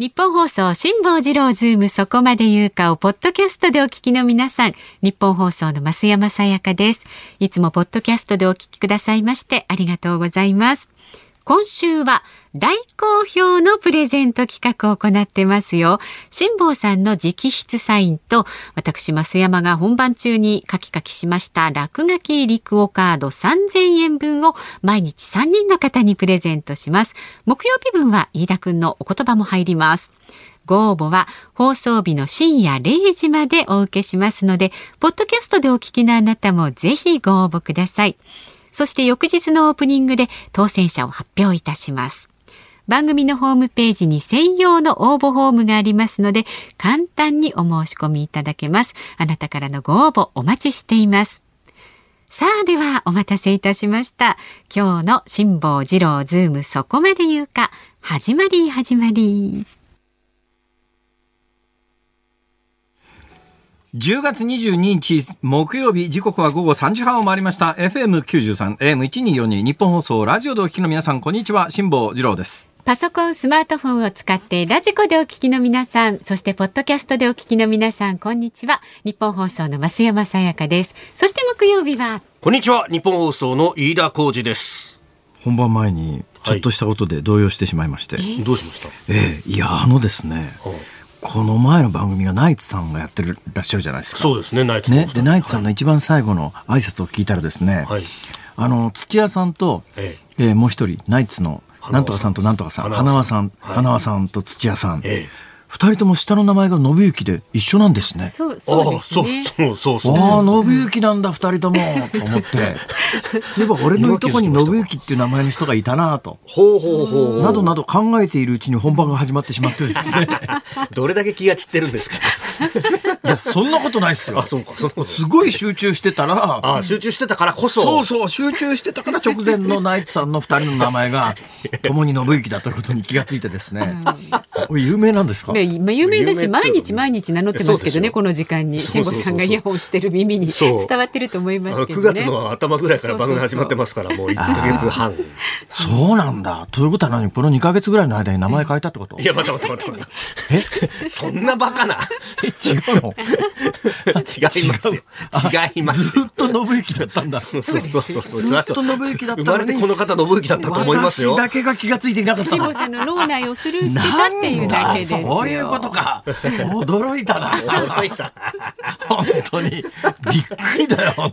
ニッポン放送辛坊治郎ズームそこまで言うかをポッドキャストでお聞きの皆さん、ニッポン放送の増山さやかです。いつもポッドキャストでお聞きくださいましてありがとうございます。今週は大好評のプレゼント企画を行ってますよ。辛坊さんの直筆サインと、私、増山が本番中に書き書きしました落書き入りクオカード3000円分を毎日3人の方にプレゼントします。木曜日分は飯田くんのお言葉も入ります。ご応募は放送日の深夜0時までお受けしますので、ポッドキャストでお聞きのあなたもぜひご応募ください。そして翌日のオープニングで当選者を発表いたします。番組のホームページに専用の応募フォームがありますので、簡単にお申し込みいただけます。あなたからのご応募お待ちしています。さあではお待たせいたしました。今日の辛坊治郎ズームそこまで言うか、始まり始まり。10月22日木曜日時刻は午後3時半を回りました。FM93 AM1242 ニッポン放送ラジオでお聞きの皆さんこんにちは。辛坊治郎です。パソコンスマートフォンを使ってラジコでお聞きの皆さんそしてポッドキャストでお聞きの皆さんこんにちは。ニッポン放送の増山さやかです。そして木曜日はこんにちは。日本放送の飯田浩二です。本番前にちょっとしたことで動揺してしまいまして、はい、どうしました？ええいやあのですね、はあこの前の番組がナイツさんがやってるらっしゃるじゃないですか。そうですね、ナイツね。で、ナイツさんの一番最後の挨拶を聞いたらですね、はい、あの、土屋さんと、ええ。えー、もう一人、ナイツの、なんとかさんとなんとかさん、花輪さん、花輪さんと土屋さん。ええ二人とも下の名前が信行で一緒なんですね。そうそうですね。そうそうそうああ信行なんだ二人ともと思って。そういえば俺のいとこに信行っていう名前の人がいたなと。ほうほうほう。などなど考えているうちに本番が始まってしまってですね。どれだけ気が散ってるんですか。いやそんなことないっすよ。あそうか。そすごい集中してたら。あ集中してたからこそ。そうそう集中してたから直前のナイツさんの二人の名前が 共に信行だということに気がついてですね。有名なんですか？ね、有名だし毎日毎日名乗ってますけどねこの時間に。辛坊さんがイヤホンしてる耳に伝わってると思いますけど、ね、9月の頭ぐらいから番組始まってますからもう1か月半。そうなんだ。ということは何？この2か月ぐらいの間に名前変えたってこと？いや待って待って待ってえ？そんなバカな。違うの？違いますよ。違いますずっと信行だったんだ。そうそうそうそう。ずっと信行だった生まれてこの方信行だったと思いますよ。私だけが気がついていなかったさんの脳内をスルーしてたっていうだけですそういうことか。驚いたな。驚いた。本当に。びっくりだよ、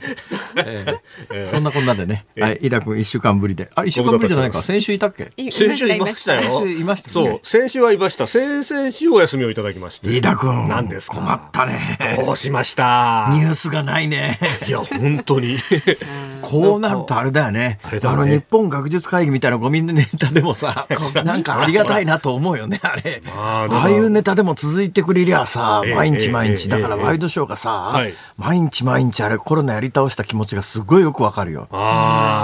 えー、そんなこんなでね、はい、井田君一週間ぶりで。あ一週間ぶりじゃないか。先週いたっけ？先週いましたよ。いました、そう先週はいました。先々週お休みをいただきまして。飯田君。何ですか？困ったね。どうしました？ニュースがないね。いや本当に。こうなるとあれだよね。あの日本学術会議みたいなゴミネタでもさなんかありがたいなと思うよねあれ。ああいうネタでも続いてくれりゃさ毎日毎日。だからワイドショーがさ毎日毎日あれコロナやり倒した気持ちがすごいよくわかるよ。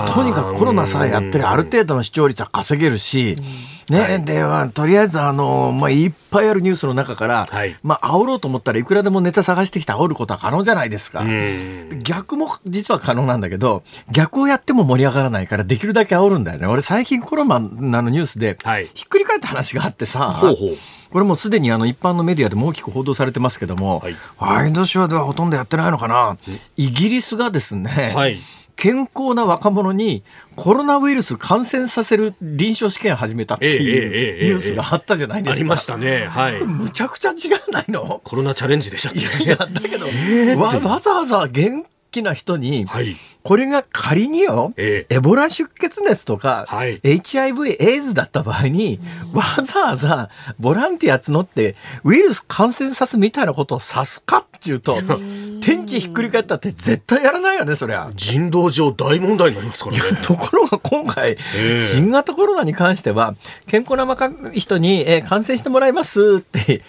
とにかくコロナさえやってるある程度の視聴率は稼げるしね、はい、ではとりあえずあの、まあ、いっぱいあるニュースの中から、はい、まあ煽ろうと思ったらいくらでもネタ探してきて煽ることは可能じゃないですか。逆も実は可能なんだけど逆をやっても盛り上がらないからできるだけ煽るんだよね。俺最近コロナのニュースで、はい、ひっくり返った話があってさほうほう。これもすでにあの一般のメディアでも大きく報道されてますけども、はい、ワイドショーではほとんどやってないのかな、イギリスがですね、はい健康な若者にコロナウイルス感染させる臨床試験を始めたっていうニュースがあったじゃないですか。ありましたね。はい。むちゃくちゃ違うないの？コロナチャレンジでした、ね、いや、だけど、わわざわざ元気な人に、はい、これが仮によ、ええ、エボラ出血熱とか、はい、HIV、エイズだった場合に、わざわざボランティア募って、ウイルス感染さすみたいなことを指すかっていうと、天地ひっくり返ったって絶対やらないよね、そりゃ。人道上大問題になりますからね。ところが今回、えー、新型コロナに関しては、健康な人に、えー、感染してもらいますって、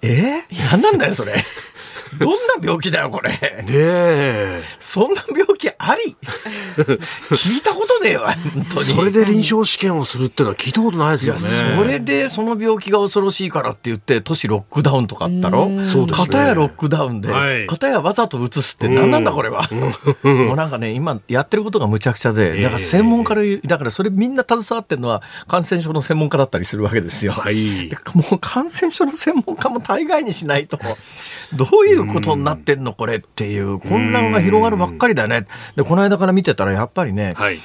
えー、何なんだよ、それ。どんな病気だよ、これ。ねえ。そんな病気あり？聞いたことねえわ、本当に。それで臨床試験をするってのは聞いたことないですよね。それでその病気が恐ろしいからって言って、都市ロックダウンとかあったろ？そうです、ね。片やロックダウンで、はい、片やわざと移すって何なんだこれは？もうなんかね、今やってることがむちゃくちゃで、だから専門家で、だからそれみんな携わってるのは感染症の専門家だったりするわけですよ。はい、もう感染症の専門家も大概にしないと、どういうことになってんのこれっていう混乱が広がるばっかりだね。で、この間から見てたらやっぱりね、はい、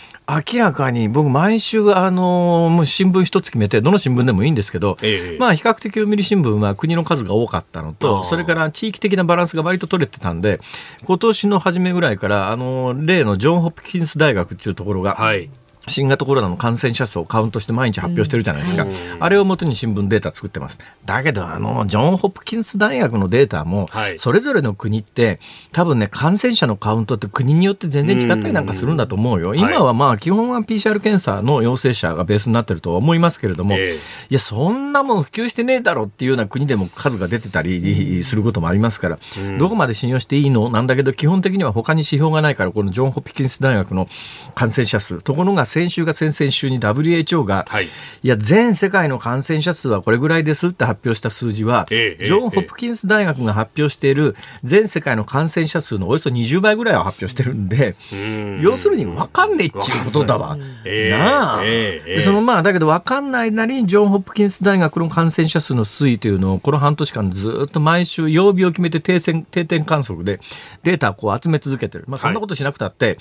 明らかに僕毎週あの、もう新聞一つ決めて、どの新聞でもいいんですけど、ええ、まあ比較的読売新聞は国の数が多かったのと、それから地域的なバランスが割と取れてたんで、今年の初めぐらいから、あの、例のジョン・ホプキンス大学っていうところが、はい新型コロナの感染者数をカウントして毎日発表してるじゃないですか、うん、あれをもとに新聞データ作ってます。だけど、あの、ジョン・ホプキンス大学のデータも、それぞれの国って、多分ね、感染者のカウントって国によって全然違ったりなんかするんだと思うよ。今はまあ、基本は PCR 検査の陽性者がベースになってると思いますけれども、いや、そんなもん普及してねえだろっていうような国でも数が出てたりすることもありますから、どこまで信用していいのなんだけど、基本的には他に指標がないから、このジョン・ホプキンス大学の感染者数、ところが先週が先々週週に WHO が、はい、いや、全世界の感染者数はこれぐらいですって発表した数字は、ええ、ジョン・ホプキンス大学が発表している全世界の感染者数のおよそ20倍ぐらいを発表してるんで、ん。要するに分かんねえっちゅうことだわ。なあ、え、そのまあ、だけど分かんないなりにジョン・ホプキンス大学の感染者数の推移というのをこの半年間ずっと毎週曜日を決めて定点定点観測でデータをこう集め続けてる。まあ、そんなことしなくたって、はい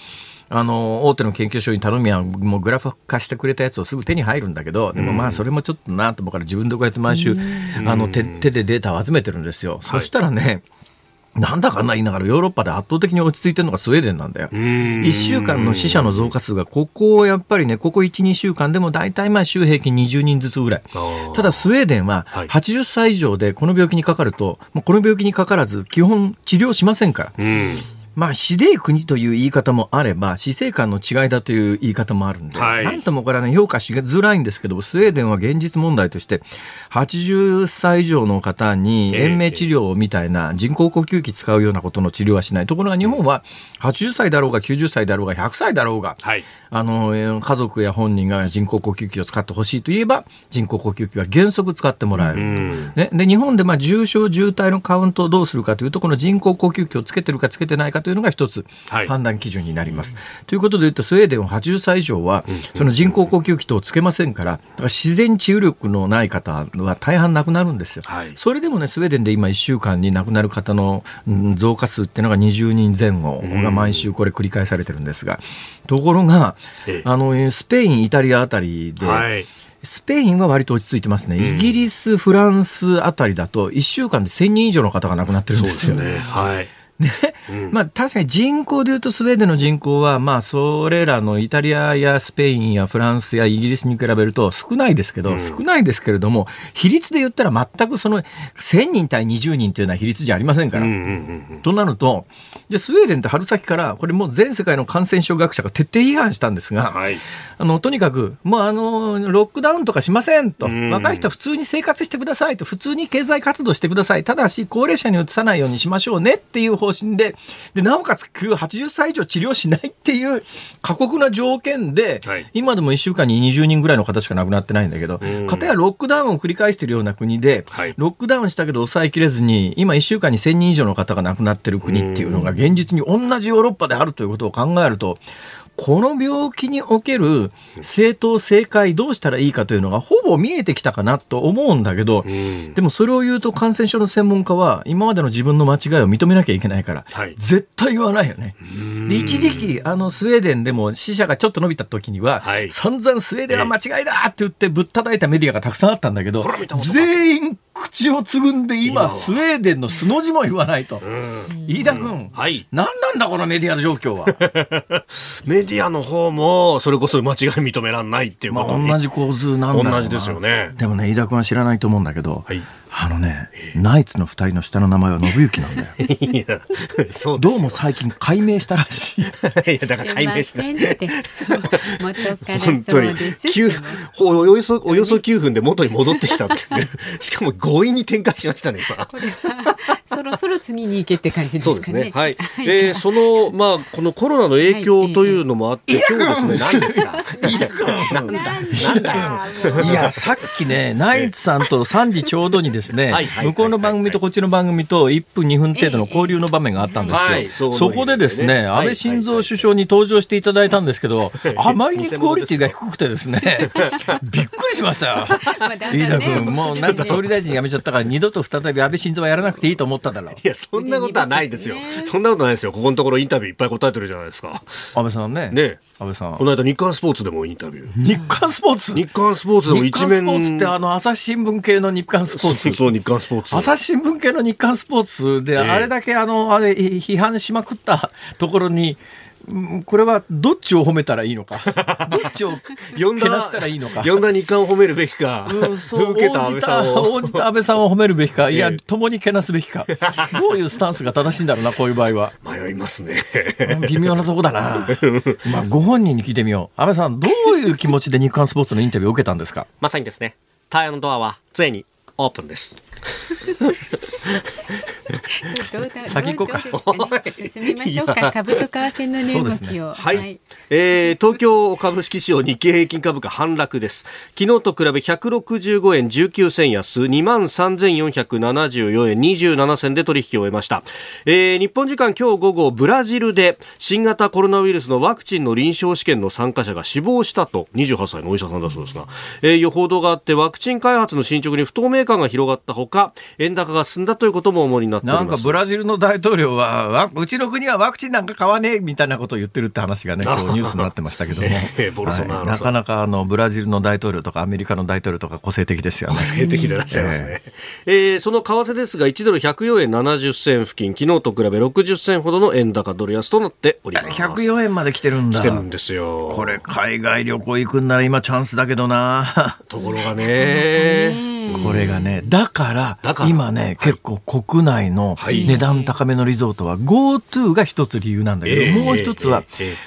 あの大手の研究所に頼みはもうグラフ化してくれたやつをすぐ手に入るんだけどでもまあそれもちょっとなと思うから自分でこうやって毎週あの手手でデータを集めてるんですよ。そしたらね、なんだかんだ言いながらヨーロッパで圧倒的に落ち着いてるのがスウェーデンなんだよ。1週間の死者の増加数が、ここやっぱりね、ここ1、2週間でも大体まあ週平均20人ずつぐらい。ただスウェーデンは80歳以上でこの病気にかかると、この病気にかからず基本治療しませんから。まあ、ひでえ国という言い方もあれば、死生観の違いだという言い方もあるんで、はい、なんともこれはね、評価しづらいんですけど、スウェーデンは現実問題として、80歳以上の方に延命治療みたいな人工呼吸器使うようなことの治療はしない。ところが日本は、80歳だろうが90歳だろうが100歳だろうが、はい、あの、家族や本人が人工呼吸器を使ってほしいといえば、人工呼吸器は原則使ってもらえる。ね、で、日本でまあ重症重体のカウントをどうするかというと、この人工呼吸器をつけてるかつけてないかというのが一つ判断基準になります。はい、ということで言うとスウェーデンは80歳以上はその人工呼吸器等をつけませんから自然治癒力のない方は大半なくなるんですよ。はい、それでもねスウェーデンで今1週間に亡くなる方の増加数っていうのが20人前後が毎週これ繰り返されてるんですがところがあのスペインイタリアあたりで、はい。スペインは割と落ち着いてますね、イギリス、フランスあたりだと、1週間で1000人以上の方が亡くなってるんですよ。ね。はい、ね、うん、まあ確かに人口でいうとスウェーデンの人口はまあそれらのイタリアやスペインやフランスやイギリスに比べると少ないですけど、うん、少ないですけれども比率で言ったら全くその1000人対20人というような比率じゃありませんから。となるとでスウェーデンって春先からこれもう全世界の感染症学者が徹底批判したんですが、はい、あのとにかくもうあのロックダウンとかしませんと、若い人は普通に生活してくださいと。普通に経済活動してください。ただし高齢者にうつさないようにしましょうねっていう方針で、で、なおかつ80歳以上治療しないっていう過酷な条件で、はい、今でも1週間に20人ぐらいの方しか亡くなってないんだけど、かたやロックダウンを繰り返しているような国で、はい、ロックダウンしたけど抑えきれずに、今1週間に1000人以上の方が亡くなってる国っていうのが現実に同じヨーロッパであるということを考えると、この病気における正当正解どうしたらいいかというのがほぼ見えてきたかなと思うんだけど、でもそれを言うと感染症の専門家は今までの自分の間違いを認めなきゃいけないから、はい、絶対言わないよね。で一時期あのスウェーデンでも死者がちょっと伸びた時には、はい、散々スウェーデンは間違いだって言ってぶったたいたメディアがたくさんあったんだけど全員口をつぐんで今スウェーデンの素の字も言わないと。飯田君、はい、何なんだこのメディア状況は？メディアの方もそれこそ間違い認めらんないっていうことまあ、同じ構図なんだ同じですよね。でもね飯田君は知らないと思うんだけど、はいあのね、ナイツの二人の下の名前は信行なんだよ。いや、そうどうも最近解明したらしい。いや、だから解明した。本当に。およそ、およそ9分で元に戻ってきたって。しかも強引に展開しましたね、今。そろそろ次に行けって感じですかね。そうですね。はい。えー、そのまあこのコロナの影響というのもあって、はい、今日ですね何ですか。いいだなんだなんだ。いやさっきねナイツさんと3時ちょうどにですね、向こうの番組とこっちの番組と1分2分程度の交流の場面があったんですよ。そこでですね安倍晋三首相に登場していただいたんですけど、あまりにクオリティが低くてですねびっくりしましたよ。飯田君もうなんか総理大臣辞めちゃったから二度と再び安倍晋三はやらなくていいと思っただろう。いやそんなことはないですよ。そんなことないですよ。ここのところインタビューいっぱい答えてるじゃないですか。安倍さんね。ね。安倍さん。この間日刊スポーツでもインタビュー。日刊スポーツ？日刊スポーツでも一面。日刊スポーツってあの朝日新聞系の日刊スポーツ。そう日刊スポーツ。朝日新聞系の日刊スポーツで、あれだけあの、あれ、批判しまくったところに、これはどっちを褒めたらいいのか、どっちをけなしたらいいのか、呼んだ日刊を褒めるべきか、うん、そう受けた安倍さんを応じた安倍さんを褒めるべきか、いや、共にけなすべきか、どういうスタンスが正しいんだろうな、こういう場合は。迷いますね。微妙なとこだな。まあ、ご本人に聞いてみよう。安倍さん、どういう気持ちで日刊スポーツのインタビューを受けたんですか？まさにですね、タイヤのドアは常にオープンです。先行こうか。進みましょうか。株と為替の値動きを。はい。はい、えー、東京株式市場日経平均株価反落です。昨日と比べ165円19銭安、2万3474円27銭で取引を終えました。えー、日本時間今日午後、ブラジルで新型コロナウイルスのワクチンの臨床試験の参加者が死亡したと、28歳のお医者さんだそうですが、えー、予報道があってワクチン開発の進捗に不透明感が広がったほか、円高が進んだということも主になってなんかブラジルの大統領は、うちの国はワクチンなんか買わねえみたいなことを言ってるって話がね、今日ニュースになってましたけども、はい、なかなかあのブラジルの大統領とかアメリカの大統領とか個性的ですよね。個性的でいらっしゃいますね。えー、えー、その為替ですが、1ドル104円70銭付近、昨日と比べ60銭ほどの円高ドル安となっております。104円まで来てるんだ。来てるんですよ。これ海外旅行行くんなら今チャンスだけどな。ところがね。これがね、だから、今ね、結構国内の値段高めのリゾートは GoTo が一つ理由なんだけど、もう一つは、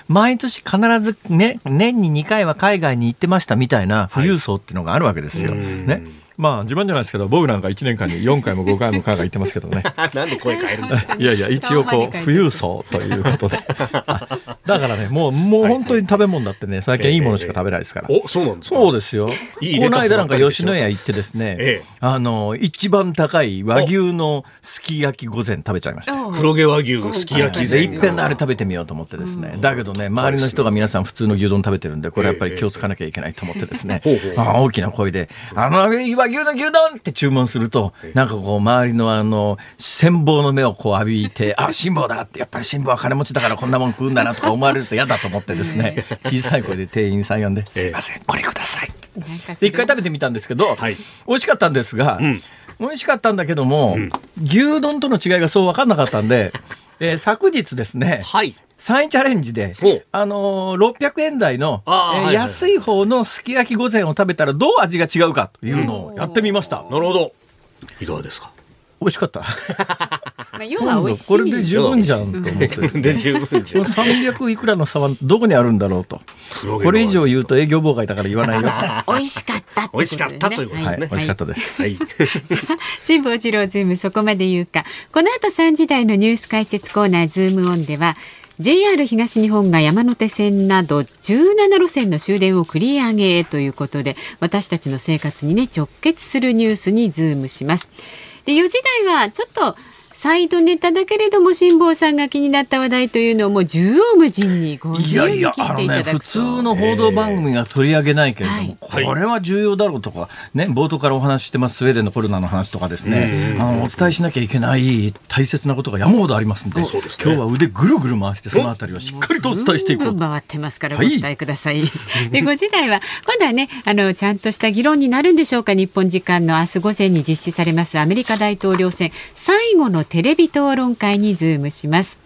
毎年必ずね、年に2回は海外に行ってましたみたいな富裕層っていうのがあるわけですよ。ね。まあ自慢じゃないですけど僕なんか1年間に4回も5回も海外行ってますけどね。なんで声変えるんですか？いやいや一応こう富裕層ということで。だからねもうもう本当に食べ物だってね最近いいものしか食べないですから、おそうなんですか？そうですよ。いいこの間なんか吉野家行ってですね、ええ、あの一番高い和牛のすき焼き御膳食べちゃいました。黒毛和牛すき焼き膳。いっぺんあれ食べてみようと思ってですね、だけどね周りの人が皆さん普通の牛丼食べてるんでこれやっぱり気をつかなきゃいけないと思ってですね、あ大きな声で「あの和牛の牛丼!」って注文すると、なんかこう、周りのあの、羨望の目をこう浴びて、あ、辛抱だって、やっぱり辛抱は金持ちだからこんなもん食うんだなとか思われると嫌だと思ってですね、小さい声で店員さん呼んで、すいません、これください。で、一回食べてみたんですけど、はい、美味しかったんですが、うん、美味しかったんだけども、うん、牛丼との違いがそう分かんなかったんで、えー、昨日ですね、はい、3位チャレンジで、あのー、600円台の、えー、安い方のすき焼き御膳を食べたらどう味が違うかというのをやってみました。なるほど。いかがですか？美味しかった。まあ、要は美味しい。これで十分じゃんと思って。で十分じゃん。300いくらの差はどこにあるんだろうと。これ以上言うと営業妨害だから言わないよ。美味しかった美味しかったということですね。美味しかったです。はい。辛坊治郎ズームそこまで言うか。この後3時台のニュース解説コーナーズームオンでは、JR 東日本が山手線など17路線の終電を繰り上げということで私たちの生活にね直結するニュースにズームします。で4時台はちょっとサイドネタだけれども辛坊さんが気になった話題というのをもう縦横無尽にご自由に聞いていただくと、ね、普通の報道番組が取り上げないけれども、はい、これは重要だろうとか、ね、冒頭からお話ししてますスウェーデンのコロナの話とかですね。あのお伝えしなきゃいけない大切なことが山ほどありますんで、ね、今日は腕ぐるぐる回してそのあたりをしっかりとお伝えしていこう。回ってますからご伝えください、はい、で5時台は今度はねあのちゃんとした議論になるんでしょうか日本時間の明日午前に実施されますアメリカ大統領選最後のテレビ討論会にズームします。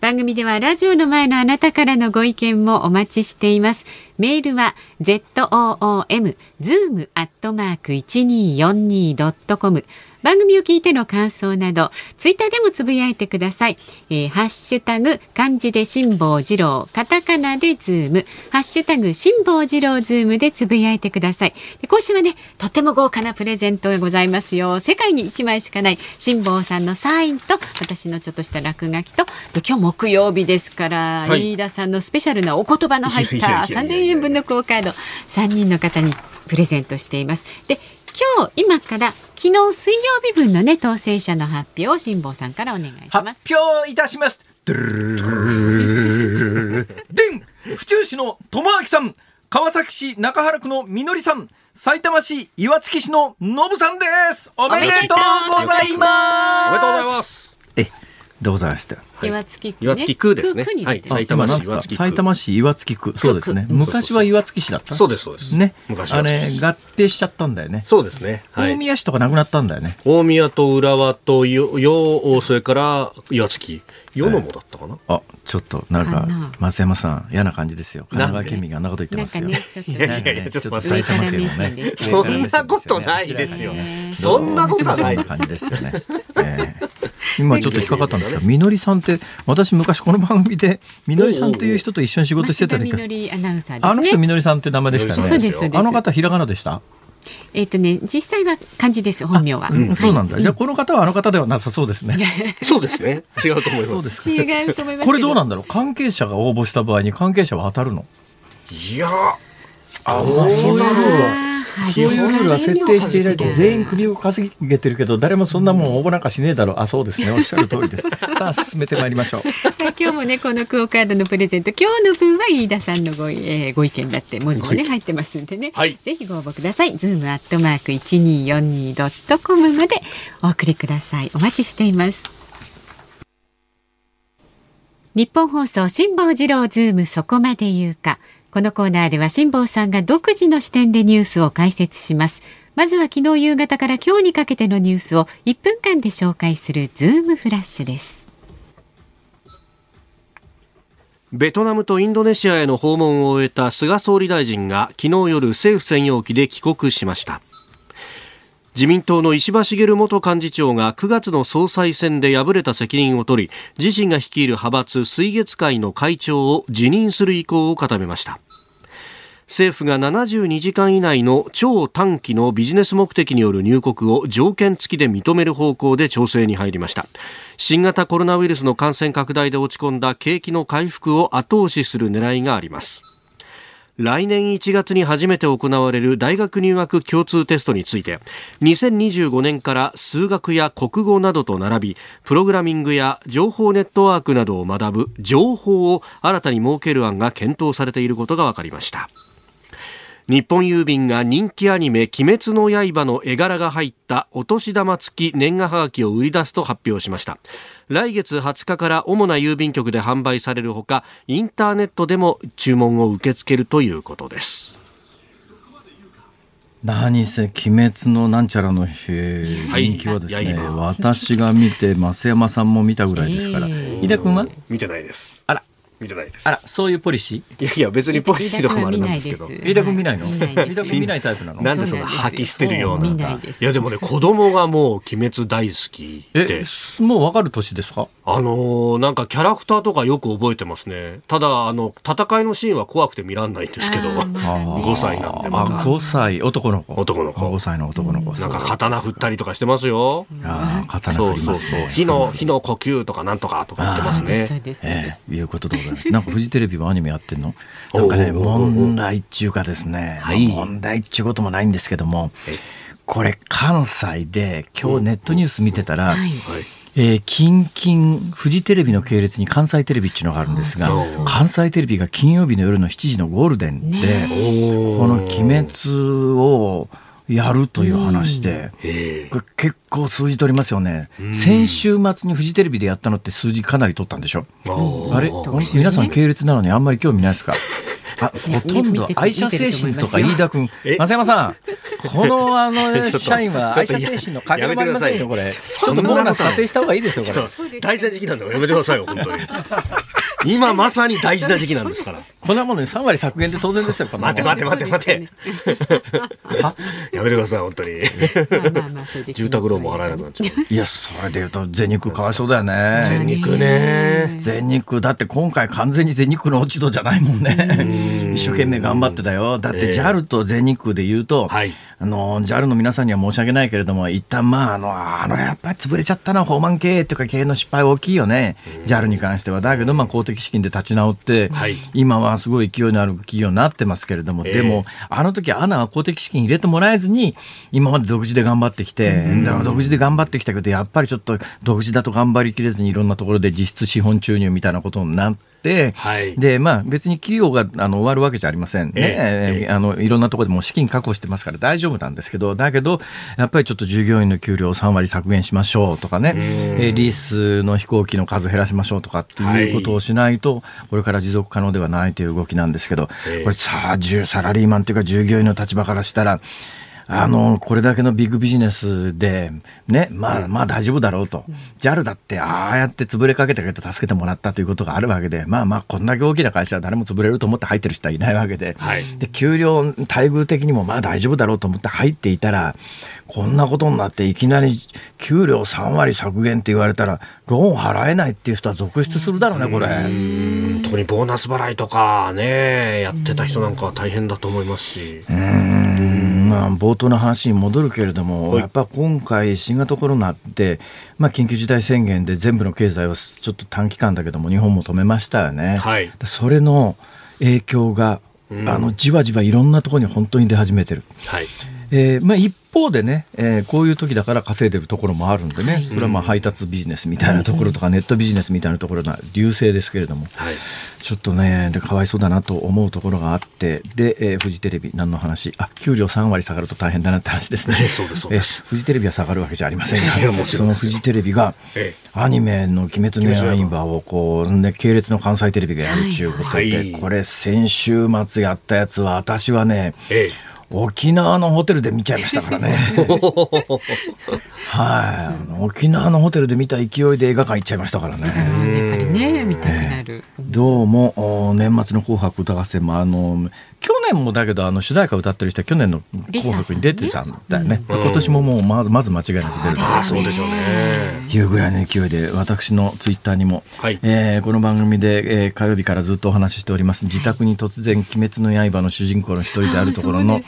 番組ではラジオの前のあなたからのご意見もお待ちしています。メールは zoom zoom アットマーク 1242.com 番組を聞いての感想など、ツイッターでもつぶやいてください。えー、ハッシュタグ、漢字で辛坊治郎、カタカナでズーム、ハッシュタグ、辛坊治郎ズームでつぶやいてください。で今週はね、とっても豪華なプレゼントがございますよ。世界に1枚しかない辛坊さんのサインと、私のちょっとした落書きと、で今日木曜日ですから、はい、飯田さんのスペシャルなお言葉の入った3000円分のクオカード、3人の方にプレゼントしています。で今日今から昨日水曜日分のね当選者の発表を辛坊さんからお願いします発表いたしますでん府中市の友明さん川崎市中原区のみのりさん埼玉市岩槻市ののぶさんですおめでとうございますおめでとうございますえどうございました。岩槻区、岩槻区ですね。はい、埼玉市岩槻区。埼玉市岩槻区。そうですね。昔は岩槻市だったそうです、そうです。ね。昔あれ、合併しちゃったんだよね。そうですね。大宮市とかなくなったんだよね。大宮と浦和とよ、よ、それから岩槻。世のもだったかな、あちょっとなんか松山さん嫌な感じですよ。神奈川県民があんなこと言ってますよ、いやいやいやちょっと埼玉県もねそんなことないですよ。そんなことない感じですよね、えー、今ちょっと引っかかったんですがみのりさんって私昔この番組で みのりさんという人と一緒に仕事してた時あの人みのりさんって名前でしたねあの方ひらがなでしたえっ、ー、とね実際は漢字です本名は、うん、そうなんだ、じゃあこの方はあの方ではなさそうですねそうですね違うと思います違うと思いますこれどうなんだろう関係者が応募した場合に関係者は当たるのいやあそうなのそういうルールは設定していないと全員首をかしげてるけど誰もそんなもん応募なんかしねえだろ。うあそうですね。おっしゃる通りです。さあ進めてまいりましょう。今日もねこのクオカードのプレゼント今日の分は飯田さんのご,、えー、ご意見だって文字もね入ってますんでね、はい、ぜひご応募ください。ズームアットマーク一二四二ドットコムまでお送りください。お待ちしています。ニッポン放送辛坊治郎ズームそこまで言うかこのコーナーでは辛坊さんが独自の視点でニュースを解説します。まずは昨日夕方から今日にかけてのニュースを1分間で紹介するズームフラッシュです。ベトナムとインドネシアへの訪問を終えた菅総理大臣が昨日夜政府専用機で帰国しました。自民党の石破茂元幹事長が9月の総裁選で敗れた責任を取り自身が率いる派閥水月会の会長を辞任する意向を固めました。政府が72時間以内の超短期のビジネス目的による入国を条件付きで認める方向で調整に入りました。新型コロナウイルスの感染拡大で落ち込んだ景気の回復を後押しする狙いがあります。来年1月に初めて行われる大学入学共通テストについて2025年から数学や国語などと並びプログラミングや情報ネットワークなどを学ぶ情報を新たに設ける案が検討されていることが分かりました。日本郵便が人気アニメ「鬼滅の刃」の絵柄が入ったお年玉付き年賀はがきを売り出すと発表しました。来月20日から主な郵便局で販売されるほかインターネットでも注文を受け付けるということです。何せ鬼滅のなんちゃらの人気はですね、はい、私が見て増山さんも見たぐらいですから、井田君は？見てないです見てないです。あらそういうポリシー？いやいや別にポリシーとかもあれなんですけど。飯田君見ないの？飯田君見ないタイプなの？なんでその吐き捨てるような。いやでもね子供がもう鬼滅大好きえもう分かる年ですか？あのー、なんかキャラクターとかよく覚えてますね。ただあの戦いのシーンは怖くて見らんないんですけど。5 歳なんでまだ5歳男の子。男の子。5歳の男の子なんか刀振ったりとかしてますよ。あ刀振ります、ね、火の火の呼吸とかなんとかとか言ってますね。ええいうことでございます。なんかフジテレビもアニメやってんの？なんかね問題っちゅうかですね、はい、問題っちゅうこともないんですけどもこれ関西で今日ネットニュース見てたら、はいえー、近々フジテレビの系列に関西テレビっていうのがあるんですが関西テレビが金曜日の夜の7時のゴールデンで、この「鬼滅」をやるという話で、これ結構数字取りますよね、先週末にフジテレビでやったのって数字かなり取ったんでしょ？あれ？皆さん系列なのにあんまり興味ないですか？ほとんど愛社精神とか飯田君、松山さん、このあの社員は愛社精神のかけらもありませんよ、これ。ちょっとボーナス査定した方がいいですよ、これ。大事な時期なんだからやめてくださいよ、本当に。今まさに大事な時期なんですから。こんなものに3割削減って当然ですよ、待て待て待て待て。やめてください、本当に。住宅ローンも払えなくなっちゃう。いや、それで言うと全日空かわいそうだよね。全日空ね。全日空、だって今回完全に全日空の落ち度じゃないもんね。一生懸命頑張ってたよ。だって JAL と全日空で言うと、はい、あの、JAL の皆さんには申し訳ないけれども、一旦まあ、あの、あの、やっぱり潰れちゃったな、放満経営とか経営の失敗大きいよね。JAL に関しては。だけど、まあ、公的資金で立ち直って、はい、今はすごい勢いのある企業になってますけれども、えー、でも、あの時アナは公的資金入れてもらえずに、今まで独自で頑張ってきて、だから独自で頑張ってきたけど、やっぱりちょっと独自だと頑張りきれずにいろんなところで実質資本注入みたいなことになって、、はい、でまあ、別に企業があの終わるわけじゃありません。ね、えー、あのいろんなところでも資金確保してますから大丈夫なんですけどだけどやっぱりちょっと従業員の給料を3割削減しましょうとかね、えリースの飛行機の数減らしましょうとかっていうことをしないと、これから持続可能ではないという動きなんですけど、これさあサラリーマンっていうか従業員の立場からしたらあの、これだけのビッグビジネスで、ね、まあ、まあ大丈夫だろうと。JAL だって、ああやって潰れかけたけど助けてもらったということがあるわけで、まあまあ、こんだけ大きな会社は誰も潰れると思って入ってる人はいないわけで、はい、で、給料、待遇的にもまあ大丈夫だろうと思って入っていたら、こんなことになっていきなり給料3割削減って言われたら、ローン払えないっていう人は続出するだろうね、これ。特にボーナス払いとかね、やってた人なんかは大変だと思いますし。うんまあ、冒頭の話に戻るけれども、やっぱ今回、新型コロナって、まあ、緊急事態宣言で全部の経済をちょっと短期間だけども、日本も止めましたよね。はい、それの影響が、あのじわじわいろんなところに本当に出始めてる。はいえーまあ、一方でね、えー、こういう時だから稼いでるところもあるんでね、それはまあ配達ビジネスみたいなところとか、ネットビジネスみたいなところが流星ですけれども、はい、ちょっとね、でかわいそうだなと思うところがあって、で、えー、フジテレビ、何の話、あ給料3割下がると大変だなって話ですね。そうです、そうです。フジテレビは下がるわけじゃありませんが、そのフジテレビが、アニメの鬼滅の刃をこう、ね、系列の関西テレビがやるちゅうことで、はい、これ先週末やったやつは、私はね、ええ沖縄のホテルで見ちゃいましたからね。はい、沖縄のホテルで見た勢いで映画館行っちゃいましたからね。やっぱりね、見たくなる。どうも年末の紅白歌合戦もあの去年もだけどあの主題歌歌ってる人は去年の「紅白」に出てたんだよね、今年ももうまずまず間違いなく出るあそうでしょうね。いうぐらいの勢いで私のツイッターにも、はい、えー、この番組で、えー、火曜日からずっとお話ししております。自宅に突然「鬼滅の刃」の主人公の一人であるところの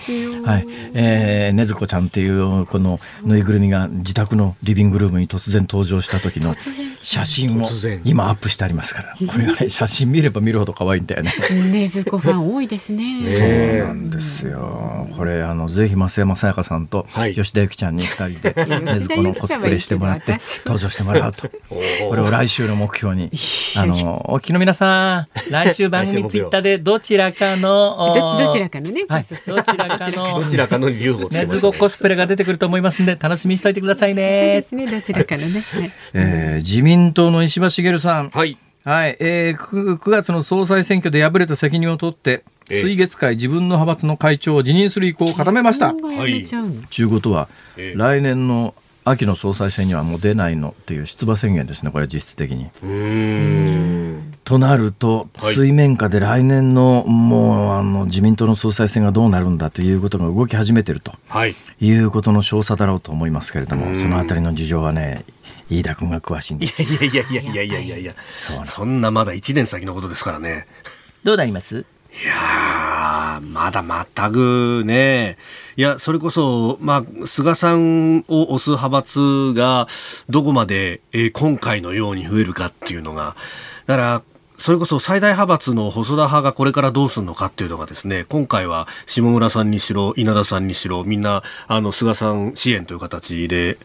はい。えー、ねずこちゃんっていうこのぬいぐるみが自宅のリビングルームに突然登場した時の写真を今アップしてありますから。これがね写真見れば見るほど可愛いんだよね。ねずこファン多いですね。そうなんですよ。これあのぜひ増山さやかさんと吉田由紀ちゃんに二人で禰豆子のコスプレしてもらって登場してもらうと。これを来週の目標に。あのお聞きの皆さん、来週番組ツイッターでどちらかのどちらかのね、はい、どちらかのどちらかの UFO 禰豆子コスプレが出てくると思いますんで楽しみにしておいてくださいね。そうですね、どちらかのね。はい、えー、自民党の石破茂さん。はい。はい、えー、9, 9月の総裁選挙で敗れた責任を取って、水月会自分の派閥の会長を辞任する意向を固めました。はい。ちゅうことは、えー、来年の秋の総裁選にはもう出ないのっていう出馬宣言ですね、これ実質的に。となると、水面下で来年のもうあの自民党の総裁選がどうなるんだということが動き始めてると、はい、いうことの証左だろうと思いますけれども、そのあたりの事情はね、飯田君が詳しいんです。いやいやいやいやいやいやいや。そそんなまだ1年先のことですからね。どうなります？いやまだ全くね、いや、それこそ、まあ、菅さんを推す派閥がどこまで、えー、今回のように増えるかっていうのが、だから、それこそ最大派閥の細田派がこれからどうするのかっていうのがですね、今回は下村さんにしろ、稲田さんにしろ、みんな、あの、菅さん支援という形で、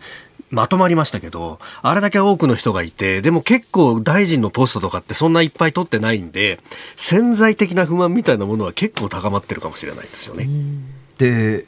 まとまりましたけど、あれだけ多くの人がいて、でも結構大臣のポストとかってそんないっぱい取ってないんで、潜在的な不満みたいなものは結構高まってるかもしれないですよね。で、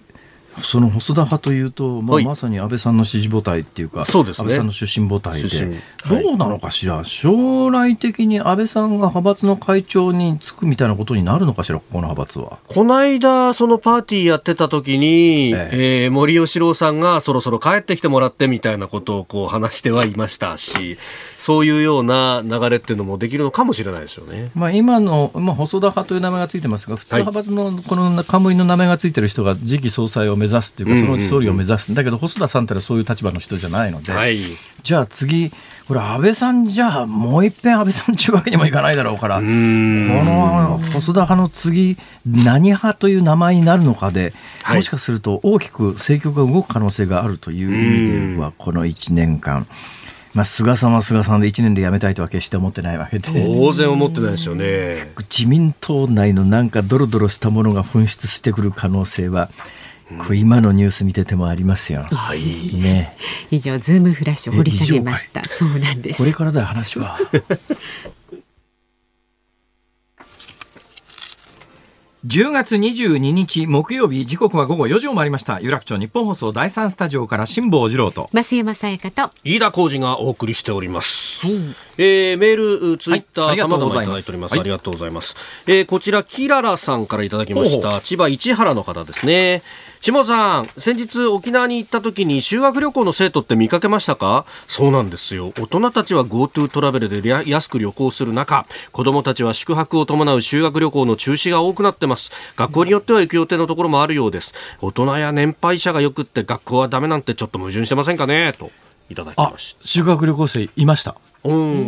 その細田派というと、まあ、まさに安倍さんの支持母体っていうか、そうですね、安倍さんの出身母体で、どうなのかしら、将来的に安倍さんが派閥の会長に就くみたいなことになるのかしら、ここの派閥は。この間、そのパーティーやってた時に、ええ。えー、森喜朗さんがそろそろ帰ってきてもらってみたいなことをこう話してはいましたし、そういうような流れっていうのもできるのかもしれないですよね。まあ、今の、まあ、細田派という名前がついてますが、普通派閥のこの冠の名前がついてる人が次期総裁を目指すっていうか、そのうち総理を目指す、だけど細田さんってのはそういう立場の人じゃないので、はい、じゃあ次、これ、安倍さんじゃあ、もう一遍安倍さんちゅうわけにもいかないだろうから、この細田派の次、何派という名前になるのかで、もしかすると大きく政局が動く可能性があるという意味では、この1年間。まあ、菅さんは菅さんで1年で辞めたいとは決して思ってないわけで当然思ってないですよね自民党内のなんかドロドロしたものが噴出してくる可能性はこ今のニュース見ててもありますよ。はい。ね。以上ズームフラッシュ掘り下げました。そうなんです。これからだよ話は。10月22日木曜日時刻は午後4時を回りました。有楽町日本放送第三スタジオから辛坊治郎と増山さやかと飯田浩二がお送りしております、はい、えー、メールツイッター、さまざまいただいております、はい、ありがとうございます、えー、こちらキララさんからいただきました千葉市原の方ですね。下さん、先日沖縄に行った時に修学旅行の生徒って見かけましたか？そうなんですよ。大人たちは GoTo トラベルで安く旅行する中、子供たちは宿泊を伴う修学旅行の中止が多くなってます。学校によっては行く予定のところもあるようです。大人や年配者がよくって学校はダメなんてちょっと矛盾してませんかね？といただきました。修学旅行生いました。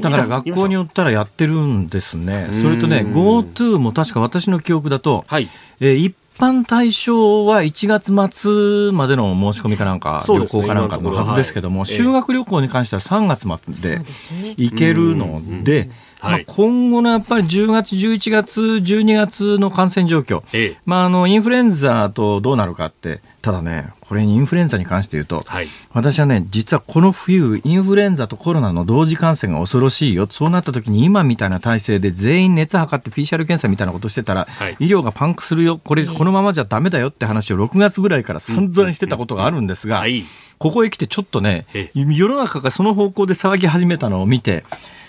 だから学校によったらやってるんですね。それとね、GoTo も確か私の記憶だと、はい、えー、一般対象は1月末までの申し込みかなんか、旅行かなんかのはずですけども、修学旅行に関しては3月末で行けるので、まあ、今後のやっぱり10月、11月、12月の感染状況、まあ、あのインフルエンザとどうなるかって、ただね、これインフルエンザに関して言うと、はい、私はね、実はこの冬、インフルエンザとコロナの同時感染が恐ろしいよ。そうなった時に今みたいな体制で全員熱測って PCR 検査みたいなことしてたら、はい、医療がパンクするよ。これ、このままじゃダメだよ。って話を6月ぐらいから散々してたことがあるんですが、ここへ来てちょっとね、世の中がその方向で騒ぎ始めたのを見て、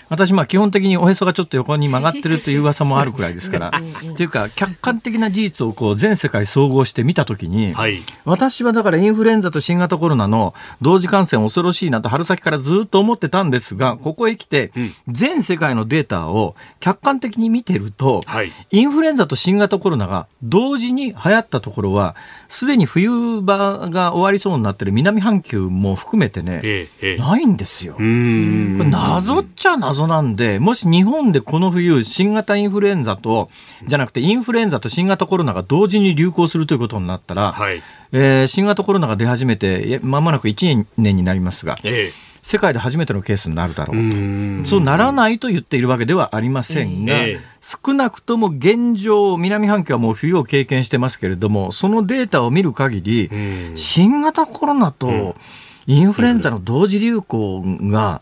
私、まあ基本的におへそがちょっと横に曲がってるという噂もあるくらいですから、っていうか、客観的な事実をこう全世界総合して見たときに、はい、私はだからインフルエンザと新型コロナの同時感染恐ろしいなと春先からずっと思ってたんですが、ここへ来て、全世界のデータを客観的に見てると、はい、インフルエンザと新型コロナが同時に流行ったところは、すでに冬場が終わりそうになってる南半球も含めてね、ええ、ないんですよ。これ謎っちゃ謎謎なんで、もし日本でこの冬、新型インフルエンザと、じゃなくてインフルエンザと新型コロナが同時に流行するということになったら、はい、えー、新型コロナが出始めて、まもなく1年になりますが、ええ。世界で初めてのケースになるだろうと。そうならないと言っているわけではありませんが、え少なくとも現状、南半球はもう冬を経験してますけれども、そのデータを見る限り、新型コロナとインフルエンザの同時流行が、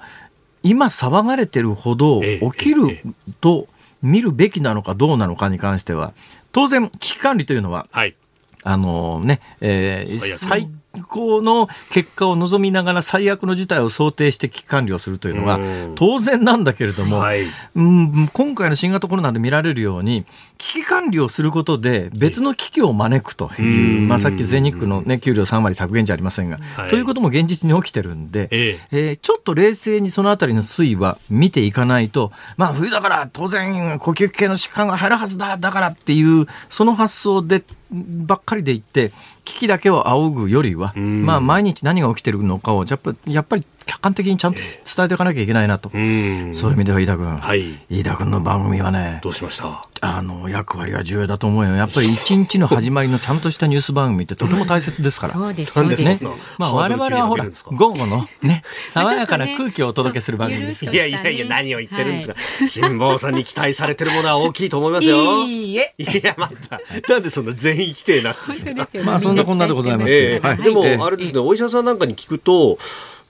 今騒がれてるほど起きると見るべきなのかどうなのかに関しては、当然、危機管理というのは、はい、あのね、えー、最高の結果を望みながら最悪の事態を想定して危機管理をするというのは当然なんだけれども、はい、うん今回の新型コロナで見られるように危機管理をすることで別の危機を招くという、まあ、さっき全日空の、ね、給料3割削減じゃありませんが、はい、ということも現実に起きてるんで、ええ。ー、ちょっと冷静にそのあたりの推移は見ていかないと、まあ、冬だから当然呼吸器系の疾患が入るはずだだからっていうその発想でばっかりで言って危機だけを仰ぐよりは、まあ、毎日何が起きてるのかをやっぱやっぱり客観的にちゃんと伝えていかなきゃいけないなと、そういう意味では飯田君、はい、飯田君の番組はねどうしました？あの役割は重要だと思うよ。やっぱり一日の始まりのちゃんとしたニュース番組ってとても大切ですから。そうですそうです。ねまあ我々はほら午後のね 爽やかな空気をお届けする番組ですいやいやいや何を言ってるんですか、辛坊さんに期待されてるものは大きいと思いますよ。いいえ。いやまた。なんでそんな全員否定なんですか？まあそんなこんなでございますけど、でもあれですねお医者さんなんかに聞くと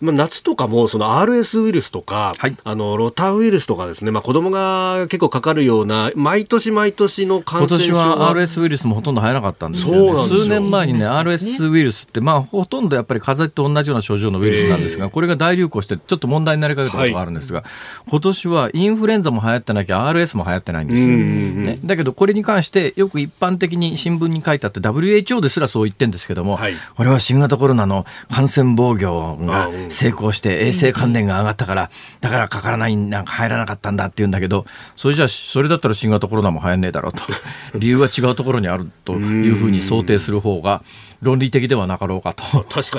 まあ、夏とかもその RS ウイルスとか、はい、あのロタウイルスとかですね、まあ、子供が結構かかるような毎年毎年の感染症今年は RS ウイルスもほとんど入らなかったんですよ、ね、数年前にね RS ウイルスって、まあ、ほとんどやっぱり風邪と同じような症状のウイルスなんですが、これが大流行してちょっと問題になりかけたことがあるんですが、はい、今年はインフルエンザも流行ってなきゃ RS も流行ってないんですよ、ね、だけどこれに関してよく一般的に新聞に書いてあって WHO ですらそう言ってるんですけども、はい、これは新型コロナの感染防御が成功して衛生関連が上がったから、だからかからないなんか入らなかったんだって言うんだけどそれじゃそれだったら新型コロナも流行んねえだろうと。理由は違うところにあるというふうに想定する方が論理的ではなかろうかと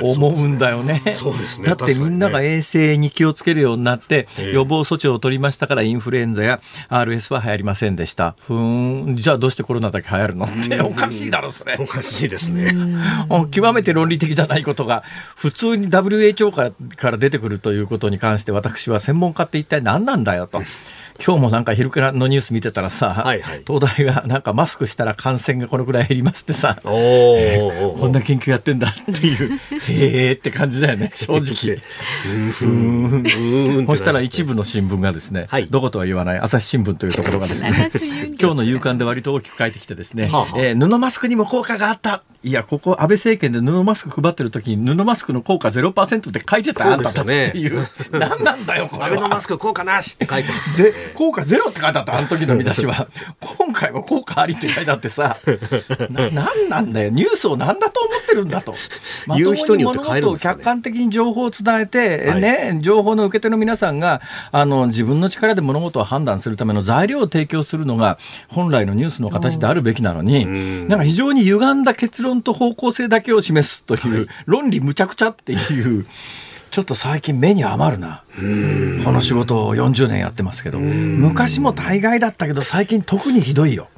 思うんだよね。そうですねだってみんなが衛生に気をつけるようになって、予防措置を取りましたからインフルエンザや RS は流行りませんでした。ふんじゃあどうしてコロナだけ流行るの？っておかしいだろそれ。おかしいですね。極めて論理的じゃないことが普通に WHO からから出てくるということに関して私は専門家って一体何なんだよと。今日もなんか昼からのニュース見てたらさ、はいはい、東大がなんかマスクしたら感染がこのくらい減りますってさ こんな研究やってんだっていう。へえって感じだよね正直。そしたら一部の新聞がですね、はい、どことは言わない朝日新聞というところがですね 今日の夕刊で割と大きく書いてきてですね、はえー、布マスクにも効果があった。いやここ安倍政権で布マスク配ってる時に布マスクの効果ゼロパーセントって書いてたあんたたちっていう。何なんだよこれは。安倍のマスク効果なしって書いてます、ね効果ゼロって書いてあったあの時の見出しは。今回は効果ありって書いてあってさななんなんだよ。ニュースを何だと思ってるんだと。まともに物事を客観的に情報を伝えて、はい、ね、情報の受け手の皆さんがあの自分の力で物事を判断するための材料を提供するのが本来のニュースの形であるべきなのに、なんか非常に歪んだ結論と方向性だけを示すという、はい、論理むちゃくちゃっていう。ちょっと最近目に余るな。この仕事を40年やってますけど、昔も大概だったけど、最近特にひどいよ。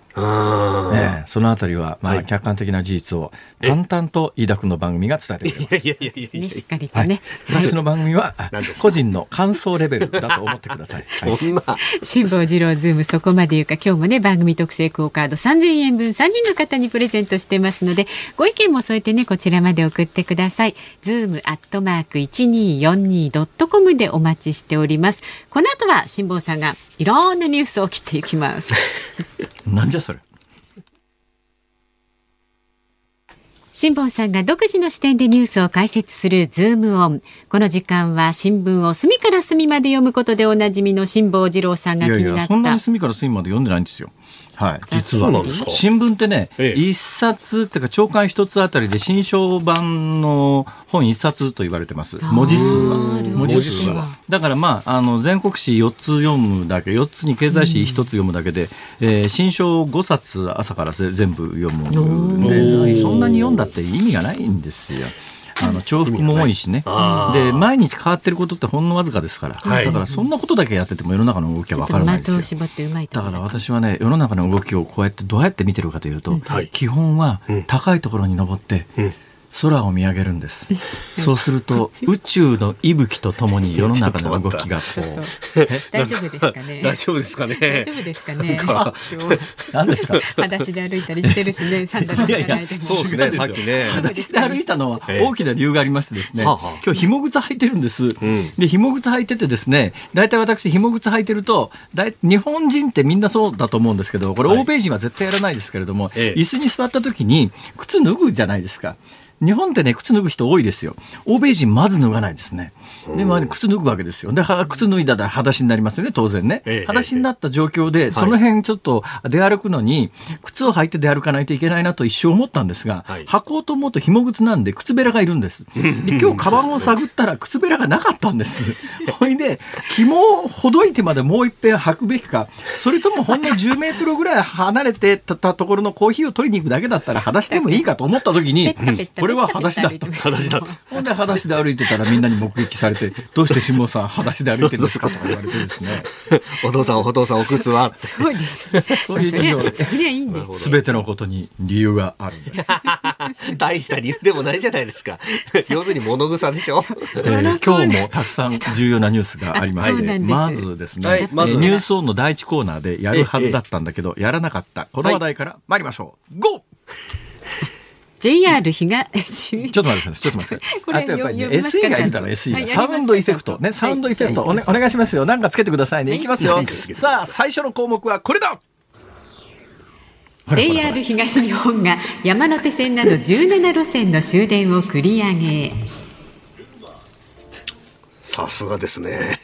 ええ、そのあたりは、まあ、客観的な事実を淡々と飯田君の番組が伝えてくれます。いやいやいやいやしっかりとね。はい、私の番組は個人の感想レベルだと思ってくださ い。そんな。辛坊治郎ズームそこまで言うか今日もね番組特製クオカード3000円分3人の方にプレゼントしてますのでご意見も添えてねこちらまで送ってください。ズームアットマーク一二四二ドットコムでお待ちしております。この後は辛坊さんがいろんなニュースを切っていきます。なんじゃそれ。辛坊さんが独自の視点でニュースを解説するズームオン。この時間は新聞を隅から隅まで読むことでおなじみの辛坊治郎さんが気になった。いやいやそんなに隅から隅まで読んでないんですよ。はい、実は。新聞ってね、一、冊っていうか朝刊一つあたりで新書版の本一冊と言われてます。文字数は。文字数は。だからまああの全国紙四つ読むだけ、四つに経済誌一つ読むだけで、うん、えー、新書五冊朝から全部読む。んで、そんなに読んだって意味がないんですよ。あの重複も多いしね、で毎日変わってることってほんのわずかですから、はい、だからそんなことだけやってても世の中の動きは分からないですよ。だから私はね世の中の動きをこうやってどうやって見てるかというと、うん、基本は高いところに登って、うん空を見上げるんです。そうすると宇宙の息吹とともに世の中の動きがこう。大丈夫ですかね？大丈夫ですかね？大丈夫ですかね？何ですか？裸足で歩いたりしてるしね、サンダル履かないでも。そうですね。さっきね。裸足で歩いたのは大きな理由がありましてですね。今日紐靴履いてるんです。で紐靴履いててですね、大体私紐靴履いてると、大日本人ってみんなそうだと思うんですけど、これ欧米人は絶対やらないですけれども、椅子に座った時に靴脱ぐじゃないですか。日本ってね、靴脱ぐ人多いですよ。欧米人まず脱がないですね。で、まあ、靴脱ぐわけですよ。で、靴脱いだら裸足になりますよね、当然ね。裸足になった状況で、その辺ちょっと出歩くのに、靴を履いて出歩かないといけないなと一生思ったんですが、履こうと思うと紐靴なんで靴べらがいるんです。で、今日カバンを探ったら靴べらがなかったんです。ほいで、紐をほどいてまでもう一遍履くべきか、それともほんの10メートルぐらい離れてたところのコーヒーを取りに行くだけだったら裸足でもいいかと思った時に、これは裸足だった。裸足だった。ほんで裸足で歩いてたらみんなに目撃されて、どうして辛坊さん裸足で歩いてるんですかとか言われてですね。お父さんお父さんお靴は。そうです。そういうそりゃいいんです。すべてのことに理由があるんです。大した理由でもないじゃないですか。要するに物草でしょ。えー、今日もたくさん重要なニュースがありまして、まずですね、はい、まずニュースオンの第一コーナーでやるはずだったんだけど、やらなかった。この話題から参りましょう。ゴー JR 東ちょっと待ってちょっと待ってこれあとやっぱりね SE がいるだろ SE がサウンドエフェクト。ねサウンドエフェクト。お,、ね、お願いしますよ。なんかつけてくださいね。い。きますよ。さあ最初の項目はこれだ。JR 東日本が山手線など17路線の終電を繰り上げさすがですね。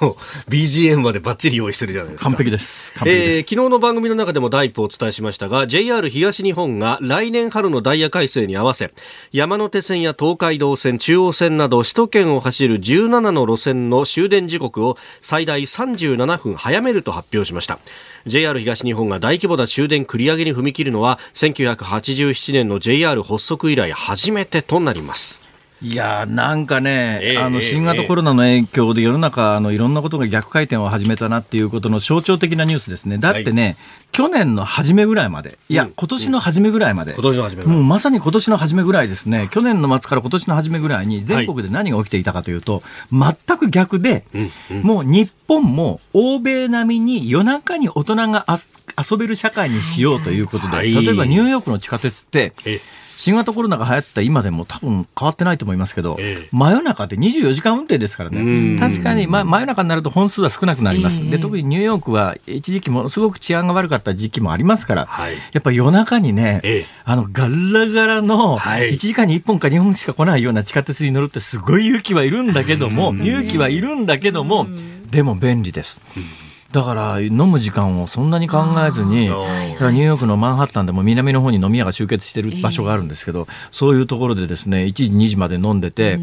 もう BGM までバッチリ用意してるじゃないですか。完璧です。完璧ですえー、昨日の番組の中でも第一歩お伝えしましたが、JR 東日本が来年春のダイヤ改正に合わせ、山手線や東海道線、中央線など首都圏を走る17の路線の終電時刻を最大37分早めると発表しました。JR 東日本が大規模な終電繰り上げに踏み切るのは1987年の JR 発足以来初めてとなります。いやなんかね、えー、あの新型コロナの影響で世の中あのいろんなことが逆回転を始めたなっていうことの象徴的なニュースですね。だってね、はい、去年の初めぐらいまで、いや、うん、今年の初めぐらいまで、今年の初めもうまさに今年の初めぐらいですね、去年の末から今年の初めぐらいに全国で何が起きていたかというと、はい、全く逆で、うんうん、もう日本も欧米並みに夜中に大人が遊べる社会にしようということで、はい、例えばニューヨークの地下鉄って、新型コロナが流行った今でも多分変わってないと思いますけど、ええ、真夜中で24時間運転ですからね、確かに、ま、真夜中になると本数は少なくなります、え、で特にニューヨークは一時期ものすごく治安が悪かった時期もありますから、はい、やっぱ夜中にね、あのガラガラの1時間に1本か2本しか来ないような地下鉄に乗るってすごい勇気はいるんだけども、勇気はいるんだけども、でも便利です。だから飲む時間をそんなに考えずにニューヨークのマンハッタンでも南の方に飲み屋が集結している場所があるんですけど、そういうところでですね1時2時まで飲んでて、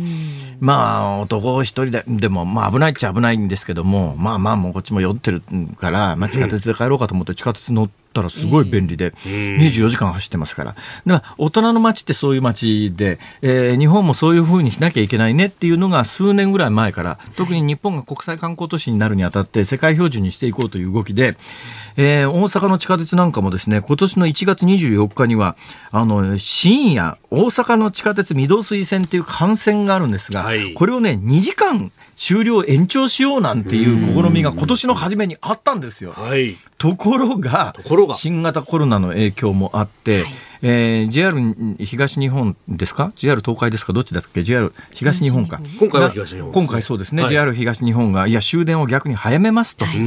まあ男一人ででもまあ危ないっちゃ危ないんですけどもまあまあもうこっちも酔ってるから、まあ、地下鉄で帰ろうかと思って地下鉄乗って。ったらすごい便利で、24時間走ってますから。で大人の街ってそういう街で、えー、日本もそういうふうにしなきゃいけないねっていうのが数年ぐらい前から、特に日本が国際観光都市になるにあたって世界標準にしていこうという動きで、えー、大阪の地下鉄なんかもですね、今年の1月24日には、あの、深夜、大阪の地下鉄御堂水線っていう幹線があるんですが、はい、これをね、2時間終了延長しようなんていう試みが今年の初めにあったんですよ。はい、ところが、新型コロナの影響もあって、はいえー、JR 東日本ですか ?JR 東海ですか？どっちだっけ ?JR 東日本か。今回は東日本、ね、今回そうですね、はい、JR 東日本が、いや、終電を逆に早めますと、はい、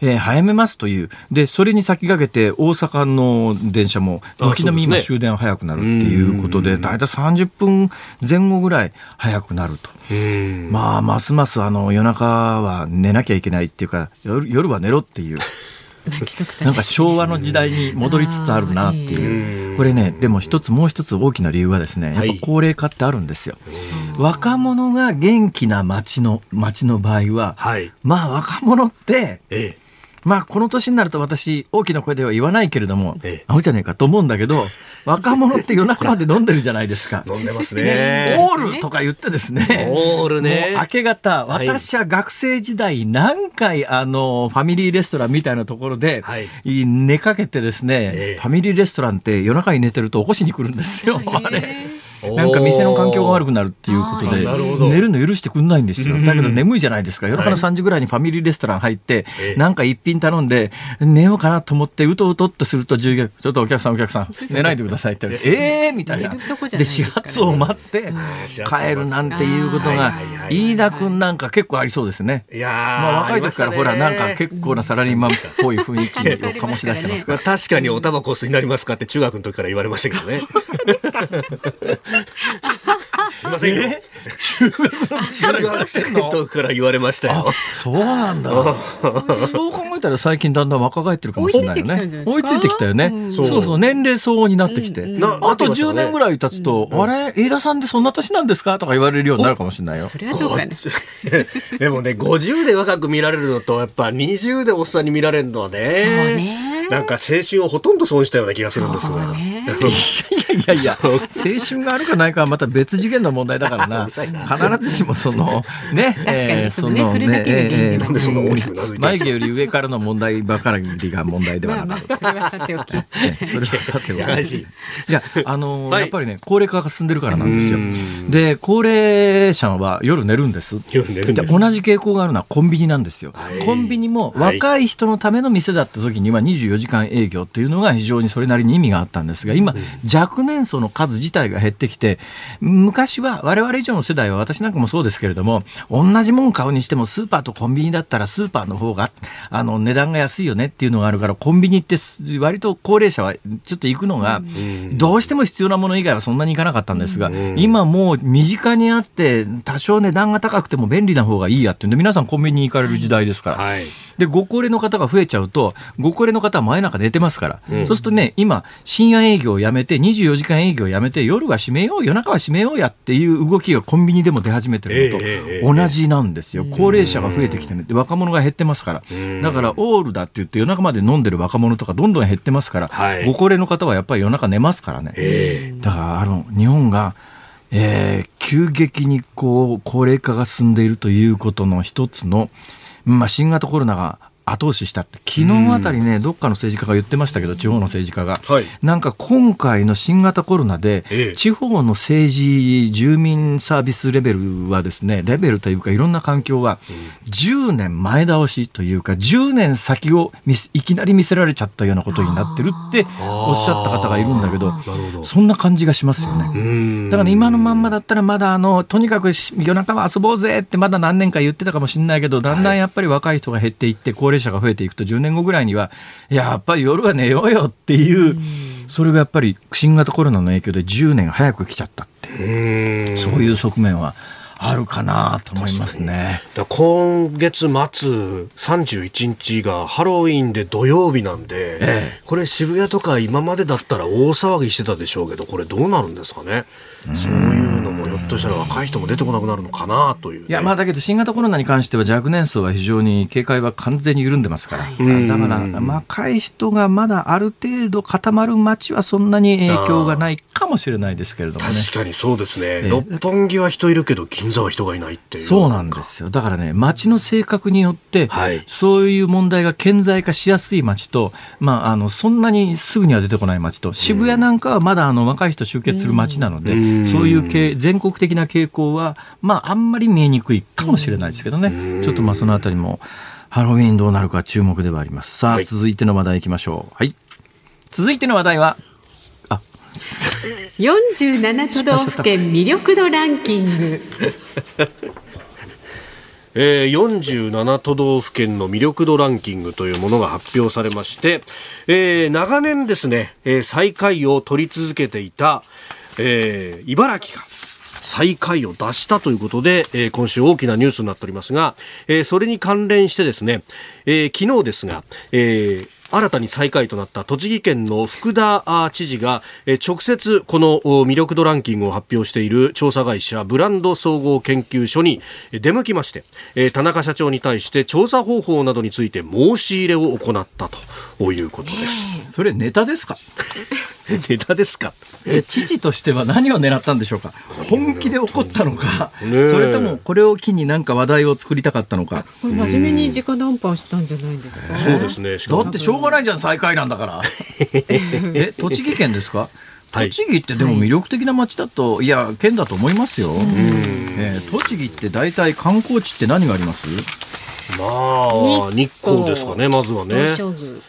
えー、早めますという。で、それに先駆けて大阪の電車も、軒並み今終電早くなるっていうことで、だいたい30分前後ぐらい早くなると。まあ、ますますあの夜中は寝なきゃいけないっていうか、夜夜は寝ろっていう。なんか昭和の時代に戻りつつあるなっていう。これね、でも一つもう一つ大きな理由はですね、やっぱ高齢化ってあるんですよ。若者が元気な街の、街の場合は、はい、まあ若者って、ええ、まあ、この年になると私、大きな声では言わないけれども、ええ、アホじゃねえかと思うんだけど、若者って夜中まで飲んでるじゃないですか。飲んでますね。オールとか言ってですね。オールね。明け方、私は学生時代何回、あの、ファミリーレストランみたいなところで、はい、寝かけてですね、え、ファミリーレストランって夜中に寝てると起こしに来るんですよ、あれ。なんか店の環境が悪くなるっていうことで、寝るの許してくんないんですよ。だけど眠いじゃないですか。夜中の3時ぐらいにファミリーレストラン入って、なんか一品頼んで、寝ようかなと思って、うとうとっとすると従業員、ちょっとお客さんお客さん、寝ないでくださいって言われて、えー？みたいな。で、始発を待って帰るなんていうことが、飯田君なんか結構ありそうですね。いやまあ若い時からほら、なんか結構なサラリーマンっぽい雰囲気を 醸し出してますから。確かにおタバコ吸いになりますかって中学の時から言われましたけどね。すみませんよ。中学生の時から言われましたよ。そうなんだ。そう考えたら最近だんだん若返ってるかもしれないよね。追いついてきたよね。そうそう、年齢相応になってきて。あと10年ぐらい経つと、あれ、飯田さんってそんな年なんですか？とか言われるようになるかもしれないよ。それはどうかね。でもね、50で若く見られるのと、やっぱ20でおっさんに見られるのはね。そうね。なんか青春をほとんど損したような気がするんですが。いやいやいや、青春があるかないかはまた別次元の問題だからな。必ずしもその、ね、確かにそのね、それだけでなんでその大きくな眉毛より上からの問題ばかりが問題ではなくて。それはさておき。それはさておき。いや、あの、やっぱりね、高齢化が進んでるからなんですよ。で、高齢者は夜寝るんです。夜寝るんです。同じ傾向があるのはコンビニなんですよ。コンビニも若い人のための店だった時には24時間営業っていうのが非常にそれなりに意味があったんですが、今、若年層の数自体が減ってきて、昔は我々以上の世代は私なんかもそうですけれども、同じもん買うにしてもスーパーとコンビニだったらスーパーの方があの値段が安いよねっていうのがあるから、コンビニって割と高齢者はちょっと行くのが、どうしても必要なもの以外はそんなに行かなかったんですが、今もう身近にあって、多少値段が高くても便利な方がいいやっていうん。で、皆さんコンビニに行かれる時代ですから。はいで、ご高齢の方が増えちゃうと、ご高齢の方は真夜中寝てますから、うん、そうするとね、今、深夜営業をやめて、24時間営業をやめて、夜は閉めよう、夜中は閉めようやっていう動きがコンビニでも出始めてるのと同じなんですよ。高齢者が増えてきてね、若者が減ってますから。だから、オールだって言って夜中まで飲んでる若者とかどんどん減ってますから、はい、ご高齢の方はやっぱり夜中寝ますからね。だから、あの、日本が、えー、急激にこう高齢化が進んでいるということの一つの、まあ、新型コロナが後押ししたって昨日あたりね、どっかの政治家が言ってましたけど地方の政治家が、はい、なんか今回の新型コロナで、ええ、地方の政治住民サービスレベルはですねレベルというかいろんな環境は10年前倒しというか10年先をいきなり見せられちゃったようなことになってるっておっしゃった方がいるんだけどそんな感じがしますよね。だから今のまんまだったらまだあのとにかく夜中は遊ぼうぜってまだ何年か言ってたかもしれないけどだんだんやっぱり若い人が減っていって高齢者が増えていくと10年後ぐらいにはやっぱり夜は寝ようよっていう、それがやっぱり新型コロナの影響で10年早く来ちゃったってそういう側面はあるかなと思いますね。今月末31日がハロウィンで土曜日なんで、ええ、これ渋谷とか今までだったら大騒ぎしてたでしょうけど、これどうなるんですかね？そういうのもひょっとしたら若い人も出てこなくなるのかなという、ね、いやまあだけど新型コロナに関しては若年層は非常に警戒は完全に緩んでますから、はい、だから若い人がまだある程度固まる街はそんなに影響がないかもしれないですけれどもね。確かにそうですね、六本木は人いるけど銀座は人がいないっていう。そうなんですよ。だからね街の性格によって、はい、そういう問題が顕在化しやすい街と、まあ、あのそんなにすぐには出てこない街と渋谷なんかはまだあの若い人集結する街なので、そういう全国的な傾向は、まあ、あんまり見えにくいかもしれないですけどね、ちょっとまあそのあたりも、ハロウィンどうなるか注目ではあります。さあ、続いての話題いきましょう。はい。続いての話題は、あ47都道府県魅力度ランキング。えー、47都道府県の魅力度ランキングというものが発表されまして、えー、長年ですね、えー、最下位を取り続けていた、えー、茨城が最下位を出したということで、えー、今週大きなニュースになっておりますが、えー、それに関連してですね、えー、昨日ですが、えー新たに最下位となった栃木県の福田知事が直接この魅力度ランキングを発表している調査会社ブランド総合研究所に出向きまして田中社長に対して調査方法などについて申し入れを行ったということです。それネタですか？ネタですか？え知事としては何を狙ったんでしょうか？本気で怒ったのか、それともこれを機に何か話題を作りたかったのか？これ真面目に直談判したんじゃないですか、そうですね。だってしょうがないじゃん最下位なんだから。え栃木県ですか？栃木ってでも魅力的な街だと、はい、いや県だと思いますよ、えー、栃木って大体観光地って何があります？まあ日光。ですかねまずはね。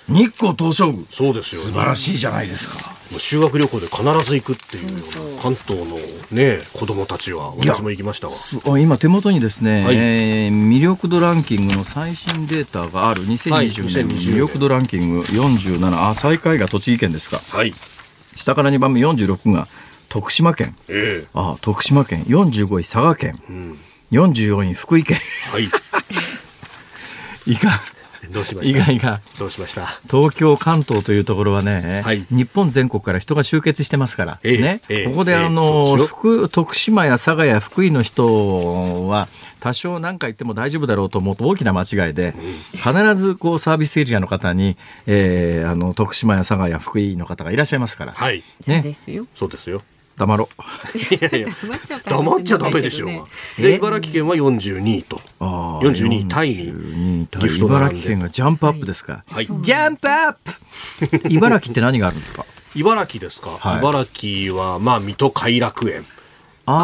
日光東照宮。そうですよ、素晴らしいじゃないですか。修学旅行で必ず行くっていうような関東のね子供たちは私も行きましたわ。今手元にですね、はい、えー、魅力度ランキングの最新データがある。2020年魅力度ランキング47あ最下位が栃木県ですか。はい。下から2番目46が徳島県、えー、あ徳島県。45位佐賀県、うん、44位福井県。はい いかどうしました？意外がどうしました？東京関東というところはね、はい、日本全国から人が集結してますから、えー、ね、えー、ここであの、えー、福徳島や佐賀や福井の人は多少何か言っても大丈夫だろうと思うと大きな間違いで、必ずこうサービスエリアの方に、えー、あの徳島や佐賀や福井の方がいらっしゃいますから、はい、ね、そうですよ。そうですよ黙ろいやいや。黙っちゃダメでしょうが。で茨城県は42位と。42位タイに茨城県がジャンプアップですか？はい、ジャンプアップ！茨城って何があるんですか？茨城ですか、はい、茨城はまあ水戸偕楽園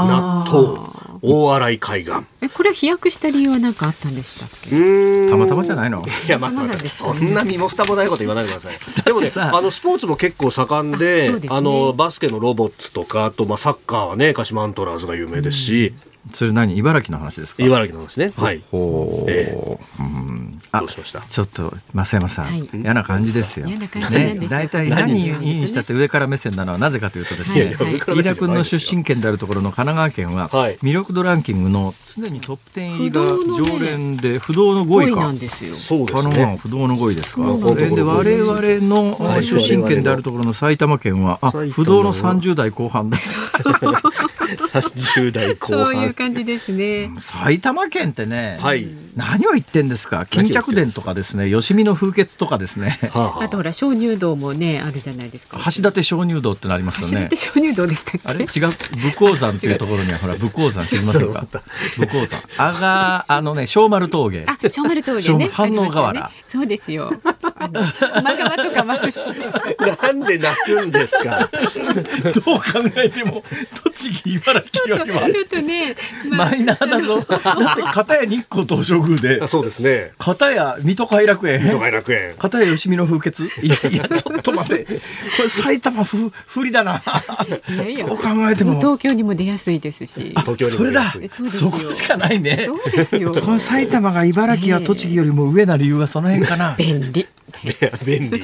納豆大洗海岸。えこれは飛躍した理由は何かあったんでしたっけ？たまたまじゃないの？いやまあ、そんな身も蓋もないこと言わないでください。でもねあのスポーツも結構盛んであ、ね、のバスケのロボッツとかあとまあサッカーはね鹿島アントラーズが有名ですし、うんそれ何？茨城の話ですか？茨城の話ね。はい。ほう。えー、うん。どうしました？ちょっと、増山さん、はい、嫌な感じですよ。ね、大体何？にしたって上から目線なのはなぜかというとですね、飯田君の出身県であるところの神奈川県は、魅力度ランキングの常にトップ10入りが常連で、不動の5位か。なんですよ。そうですね。不動の5位ですか？で、我々の出身県であるところの埼玉県は、あ、不動の30代後半です。30代後半。そういう感じですね。埼玉県ってね、はい、何を言ってんですか？巾着殿とかですね、吉見の風穴とかですね。あとほら鍾乳洞もねあるじゃないですか。橋立鍾乳洞ってなりますよね。橋立鍾乳洞でしたっけ？あれ？違う？武甲山っていうところにはほら武甲山知りませんか？武甲山。あがあのね小丸峠。あ小丸峠ね。反応河原、そうですよ。あの熊川とかマルシなんで泣くんですか？どう考えても栃木茨城よりはちょっとね、マイナーだぞ。だって片や日光東照宮で。そうですね。片や水戸偕楽園。水戸偕楽園。片や吉見の風穴。いやいやちょっと待って。これ埼玉ふ不利だな。いやいや。どう考えても東京にも出やすいですし。東京それだ。そこしかないね。そうですよ。この埼玉が茨城や栃木よりも上な理由はその辺かな。便利。便利。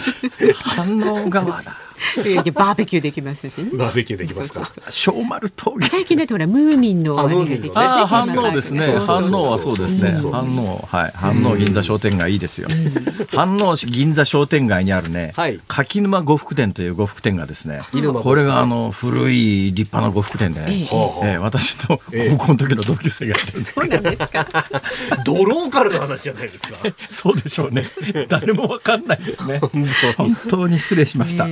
反応側だ。バーベキューできますし、ね、バーベキューできますか？小丸峠。最近だとほらムーミンのあれができます反応ですね。反応はそうですね。反応はい反応銀座商店街いいですよ。反応銀座商店街にあるね、柿沼呉服店という呉服店がですね、これがあの古い立派な呉服店で、ね、え私と高校の時の同級生がやってるんですそうなんですか？ドローカルな話じゃないですか？そうでしょうね。誰もわかんないですね。本当に失礼しました。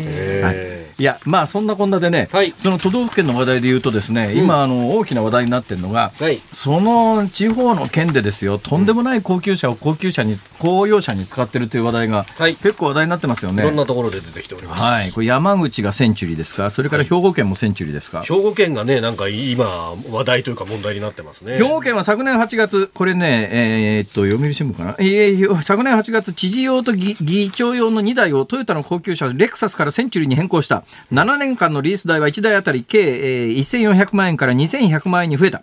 はい、いやまあそんなこんなでね、はい、その都道府県の話題で言うとですね、うん、今あの大きな話題になってるのが、はい、その地方の県でですよとんでもない高級車を高級車に公用車に使ってるという話題が、結構話題になってますよね。いろんなところで出てきております。はい、これ山口がセンチュリーですか、それから兵庫県もセンチュリーですか？兵庫県がねなんか今話題というか問題になってますね。兵庫県は昨年8月これねえー、っと読売新聞かな、えー、昨年8月知事用と議議長用の2台をトヨタの高級車レクサスからセンチュリーに変更した。7年間のリース代は1台当たり計、えー、1400万円から2100万円に増えた。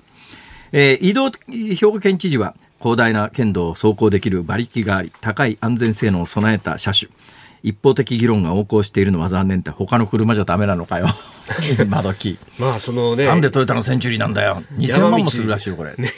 えー、移動兵庫県知事は広大な県道を走行できる馬力があり高い安全性能を備えた車種一方的議論が横行しているのは残念って他の車じゃダメなのかよ。今時まあそのねなんでトヨタのセンチュリーなんだよ。2000万もするらしいよこれ、ね、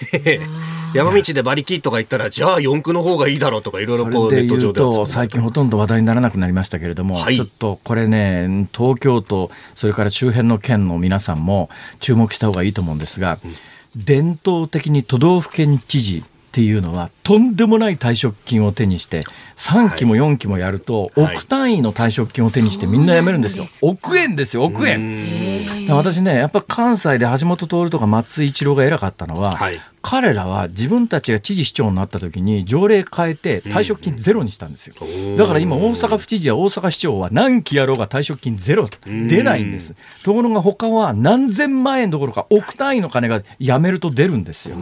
山道で馬力とか言ったらじゃあ四駆の方がいいだろうとかいろいろこうネット上で最近ほとんど話題にならなくなりましたけれども、はい、ちょっとこれね東京都それから周辺の県の皆さんも注目した方がいいと思うんですが、うん、伝統的に都道府県知事っていうのはとんでもない退職金を手にして3期も4期もやると億単位の退職金を手にしてみんな辞めるんですよ。億円ですよ億円。私ねやっぱ関西で橋本徹とか松井一郎が偉かったのは、はい、彼らは自分たちが知事市長になった時に条例変えて退職金ゼロにしたんですよ、うん、だから今大阪府知事や大阪市長は何期やろうが退職金ゼロ出ないんです、ところが他は何千万円どころか億単位の金が辞めると出るんですよ。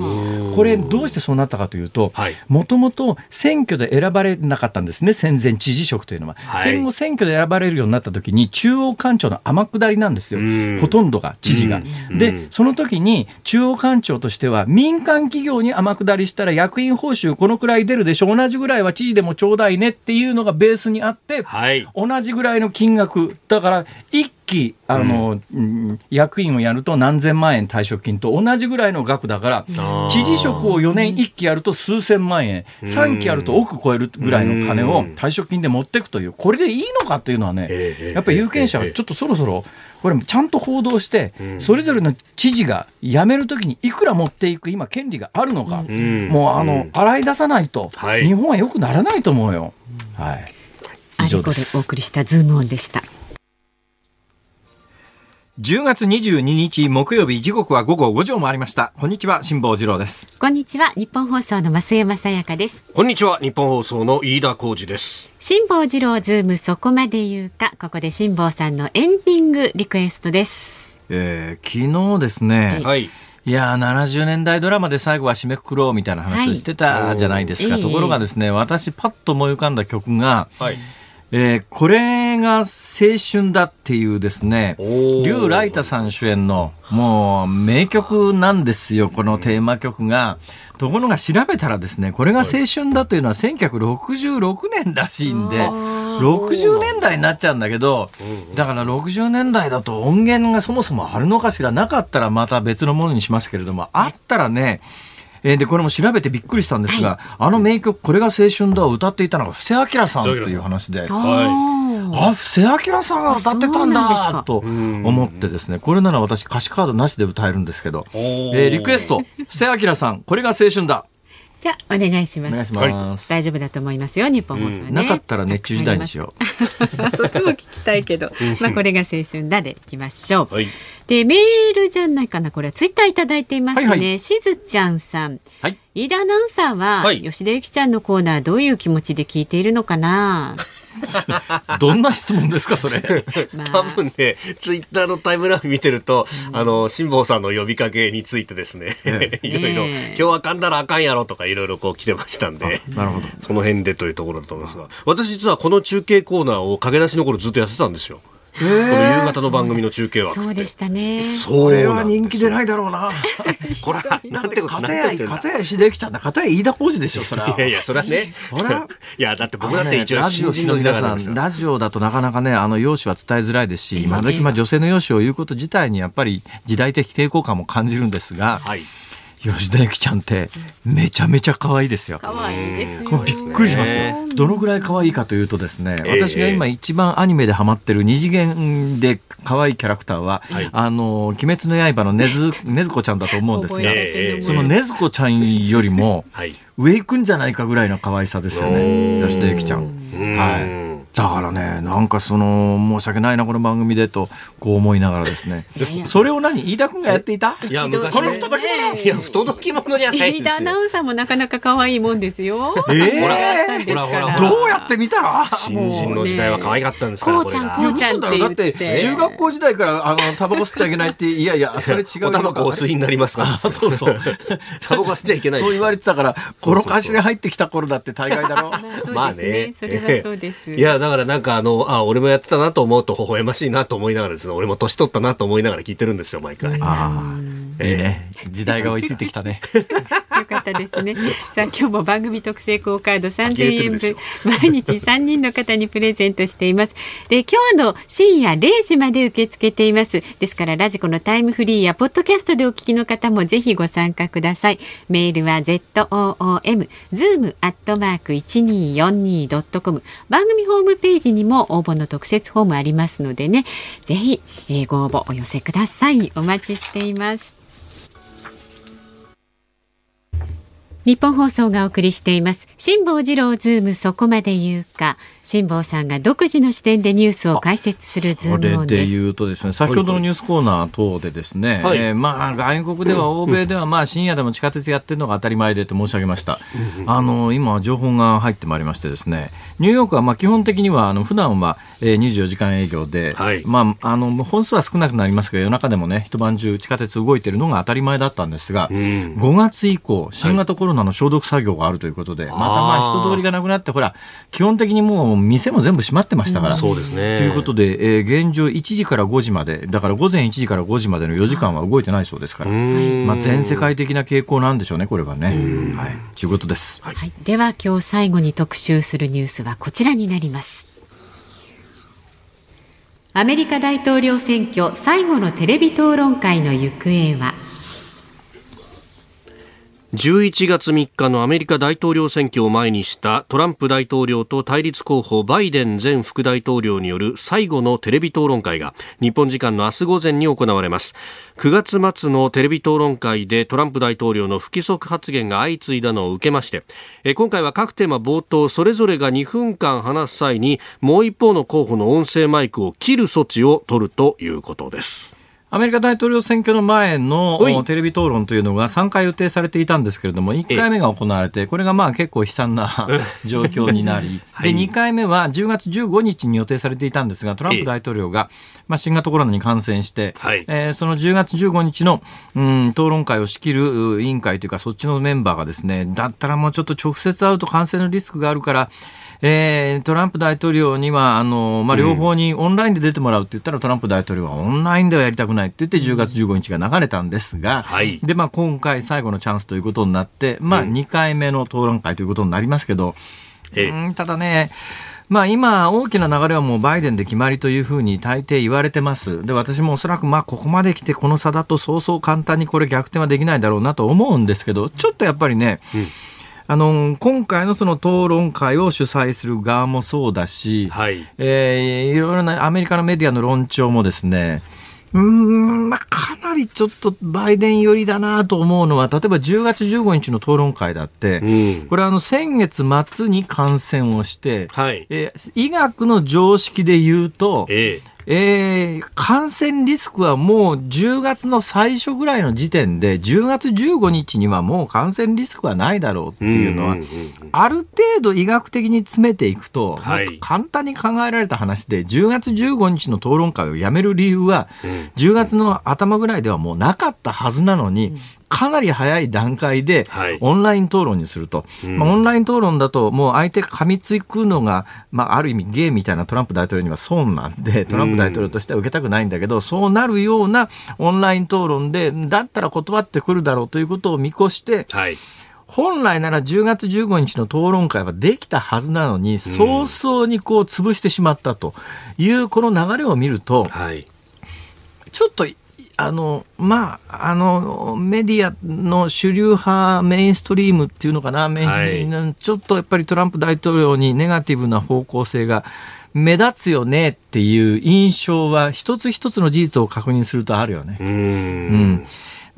これどうしてそうなったかというともともと選挙で選ばれなかったんですね戦前知事職というのは、はい、戦後選挙で選ばれるようになった時に中央官庁の天下りなんですよ。ほとんどが知事が。でその時に中央官庁としては民間企業に天下りしたら役員報酬このくらい出るでしょ同じぐらいは知事でもちょうだいねっていうのがベースにあって、はい、同じぐらいの金額だから一期あの、うん、役員をやると何千万円退職金と同じぐらいの額だから知事職を4年1期やると数千万円3期やると億超えるぐらいの金を退職金で持っていくというこれでいいのかというのはねやっぱり有権者はちょっとそろそろこれちゃんと報道して、それぞれの知事が辞めるときにいくら持っていく今権利があるのか、もうあの、洗い出さないと、日本はよくならないと思うよ。はい。以上でお送りしたズームオンでした。10月22日木曜日時刻は午後5時を回りました。こんにちは辛坊治郎です。こんにちはニッポン放送の増山さやかです。こんにちはニッポン放送の飯田浩司です。辛坊治郎ズームそこまで言うかここで辛坊さんのエンディングリクエストです。えー、昨日ですね、はい。いやー、70年代ドラマで最後は締めくくろうみたいな話をしてたじゃないですか。はい、ところがですね、私パッと思い浮かんだ曲が、はい、えー、これが青春だっていうですね、劉ライタさん主演のもう名曲なんですよ、このテーマ曲が。ところが調べたらですね、これが青春だというのは1966年らしいんで、60年代になっちゃうんだけど、だから60年代だと音源がそもそもあるのかしら、なかったらまた別のものにしますけれども、あったらね、えー、でこれも調べてびっくりしたんですが、はい、あの名曲「これが青春だ」を歌っていたのが布施明さんという話で。あ、布施明さんが歌ってたんだと思ってですね、これなら私歌詞カードなしで歌えるんですけど、えー、リクエスト、布施明さん、これが青春だ。じゃあお願いします。お願いします。大丈夫だと思いますよ。日本放送ね、うん、なかったら熱中時代にしよう。そっちも聞きたいけど、まあこれが青春だでいきましょう。はい、でメールじゃないかなこれはツイッターいただいていますね。はいはい、しずちゃんさん。はい。飯田アナウンサーは、はい、吉田由紀ちゃんのコーナーどういう気持ちで聞いているのかな？どんな質問ですかそれ、まあ、多分ねツイッターのタイムライン見てると、うん、あの辛坊さんの呼びかけについてですね、いろいろ今日はかんだらあかんやろとかいろいろこう来てましたんでなるほど。その辺でというところだと思いますが。私実はこの中継コーナーを駆け出しの頃ずっとやってたんですよ。この夕方の番組の中継は。そうでしたね。そ れは人気出ないだろうなこれはなんてこと片や片や秀樹ちゃんだ片や飯田浩二でしょそれいやいやそれはね。それ いやだって僕だって一応ラジオの皆さんラジオだとなかなかねあの容姿は伝えづらいですし今時まあ女性の容姿を言うこと自体にやっぱり時代的抵抗感も感じるんですが、はい吉田由紀ちゃんってめちゃめちゃ可愛いですよ。可愛いですびっくりしますよ。どのぐらい可愛いかというとですね、私が今一番アニメでハマってる二次元で可愛いキャラクターは、あの鬼滅の刃のねずねずこちゃんだと思うんですが、そのねずこちゃんよりも 上行くんじゃないかぐらいの可愛さですよね。吉田由紀ちゃん。はい。だからね、なんかその、申し訳ないな、この番組でと、こう思いながらですね。それを何飯田君がやっていた？いや、昔、この不届き者いや、不届き者じゃない飯田アナウンサーもなかなか可愛いもんですよ。えー、ほら、ほら、どうやって見たら？新人の時代は可愛かったんですから、こうちゃん、こうちゃんってだって、中学校時代から、あの、タバコ吸っちゃいけないって、いやいや、それ違う。タバコお吸いになりますから。そうそう。タバコ吸っちゃいけない。そう言われてたから、この歌詞に入ってきた頃だって大概だろ。まあね。それはそうです。いや、だからなんかあの、あ俺もやってたなと思うと微笑ましいなと思いながらですね俺も年取ったなと思いながら聞いてるんですよ毎回。あええー、時代が追いついてきたね。よかったですね。さあ今日も番組特製クオカード3000円分毎日3人の方にプレゼントしています。で今日の深夜0時まで受け付けています。ですからラジコのタイムフリーやポッドキャストでお聞きの方もぜひご参加ください。メールは z o o m zoom アットマーク一二四二ドットコム番組ホームページにも応募の特設フォームありますのでね、ぜひ、えー、ご応募お寄せください。お待ちしています。ニッポン放送がお送りしています。辛坊治郎ズームそこまで言うか。辛坊さんが独自の視点でニュースを解説するズームオンです。それで言うとですね、先ほどのニュースコーナー等でですね、はい、えー、まあ外国では欧米ではまあ深夜でも地下鉄やってるのが当たり前でと申し上げました。あの今情報が入ってまいりましてですね、ニューヨークはまあ基本的にはあの普段は24時間営業で、はい、まああの本数は少なくなりますが夜中でもね一晩中地下鉄動いてるのが当たり前だったんですが、うん、5月以降新型コロナの消毒作業があるということで、はい、またまあ人通りがなくなってほら基本的にもう店も全部閉まってましたから。そうですね。ということで、えー、現状1時から5時まで、だから午前1時から5時までの4時間は動いてないそうですから、まあ、全世界的な傾向なんでしょうね、これはね。はい。ということです。はい。では、今日最後に特集するニュースはこちらになります。アメリカ大統領選挙最後のテレビ討論会の行方は？11月3日のアメリカ大統領選挙を前にしたトランプ大統領と対立候補バイデン前副大統領による最後のテレビ討論会が日本時間の明日午前に行われます。9月末のテレビ討論会でトランプ大統領の不規則発言が相次いだのを受けまして今回は各テーマ冒頭それぞれが2分間話す際にもう一方の候補の音声マイクを切る措置を取るということです。アメリカ大統領選挙の前のテレビ討論というのが3回予定されていたんですけれども、1回目が行われて、これがまあ結構悲惨な 状況になり、で、2回目は10月15日に予定されていたんですが、トランプ大統領が、まあ、新型コロナに感染して、えー、その10月15日の、うん、討論会を仕切る委員会というか、そっちのメンバーがですね、だったらもうちょっと直接会うと感染のリスクがあるから、えー、トランプ大統領にはあの、まあ、両方にオンラインで出てもらうって言ったら、うん、トランプ大統領はオンラインではやりたくないって言って10月15日が流れたんですが、はい、でまあ、今回最後のチャンスということになって、まあ、2回目の討論会ということになりますけど、うん、ただね、まあ、今、大きな流れはもうバイデンで決まりというふうに大抵言われてます。で、私もおそらくまあここまで来てこの差だとそうそう簡単にこれ逆転はできないだろうなと思うんですけど、ちょっとやっぱりね、うんあの今回のその討論会を主催する側もそうだし、はい。えー、いろいろなアメリカのメディアの論調もですねうん、まあ、かなりちょっとバイデン寄りだなと思うのは、例えば10月15日の討論会だって、うん、これあの先月末に感染をして、はい。えー、医学の常識で言うと、えーえー、感染リスクはもう10月の最初ぐらいの時点で、10月15日にはもう感染リスクはないだろうっていうのは、ある程度医学的に詰めていくと、はい、簡単に考えられた話で、10月15日の討論会をやめる理由は、10月の頭ぐらいではもうなかったはずなのに、かなり早い段階でオンライン討論にすると、はいまあ、オンライン討論だともう相手が噛みつくのが、まあ、ある意味ゲーみたいなトランプ大統領には損なんでトランプ大統領としては受けたくないんだけど、そうなるようなオンライン討論でだったら断ってくるだろうということを見越して、はい。本来なら10月15日の討論会はできたはずなのに、早々にこう潰してしまったというこの流れを見ると、はい、ちょっとあの、まあ、あの、メディアの主流派、メインストリームっていうのかな、はい、ちょっとやっぱりトランプ大統領にネガティブな方向性が目立つよねっていう印象は、一つ一つの事実を確認するとあるよね。うん。うん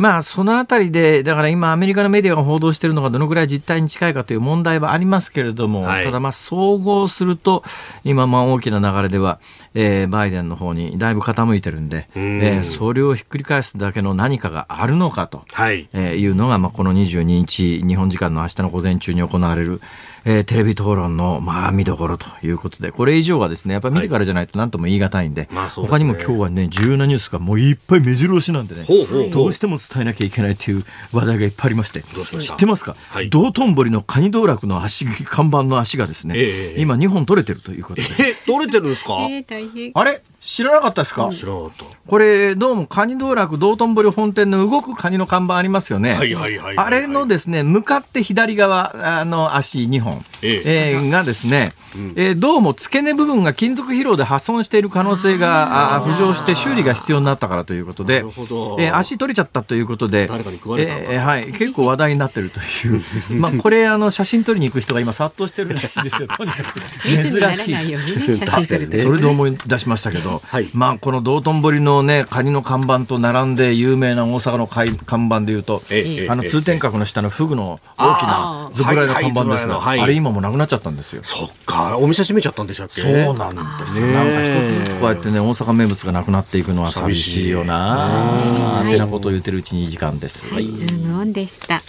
まあ、そのあたりで、だから今、アメリカのメディアが報道しているのがどのぐらい実態に近いかという問題はありますけれども、はい、ただ、まあ、総合すると、今、まあ、大きな流れでは、えー、バイデンの方にだいぶ傾いてるんで、ん。えー、それをひっくり返すだけの何かがあるのかと、はい。えー、いうのが、まあ、この22日、日本時間の明日の午前中に行われる、えー、テレビ討論の、まあ、見どころということで、これ以上はですね、やっぱり見てからじゃないと何とも言い難いんで、はいまあでね、他にも今日はね、重要なニュースがもういっぱい目白押しなんでね、ほうほうどうしても伝えなきゃいけないという話題がいっぱいありまして、知ってますか、はい、道頓堀のカニ道楽の足、看板の足がですね、えー、今2本取れてるということで。えー、取れてるんですか、えー、大変。あれ？知らなかったですか？知らなかった。これ、どうも、カニ道楽道頓堀本店の動くカニの看板ありますよね。はいはいはい、あれのですね、向かって左側の足2本、ええ。ー、がですね、うん、えー、どうも付け根部分が金属疲労で破損している可能性が浮上して修理が必要になったからということで、えー、足取れちゃったということで、えー、はい、結構話題になってるという、まあ、これ、あの、写真撮りに行く人が今殺到してるらしいですよ、とにかく。珍しい。それで思い出しましたけど、ど、はい、まあこの道頓堀のねカニの看板と並んで有名な大阪の看板でいうと、ええ、あの通天閣の下のフグの大きなズボライの看板ですが、はい。はい、あれ今もなくなっちゃったんですよ。そっかお店閉めちゃったんでしたっけ？そうなんですよ。なんか一つずつこうやってね大阪名物がなくなっていくのは寂しいよな。ってなことを言ってるうちに時間です。はい、ズームオンでした。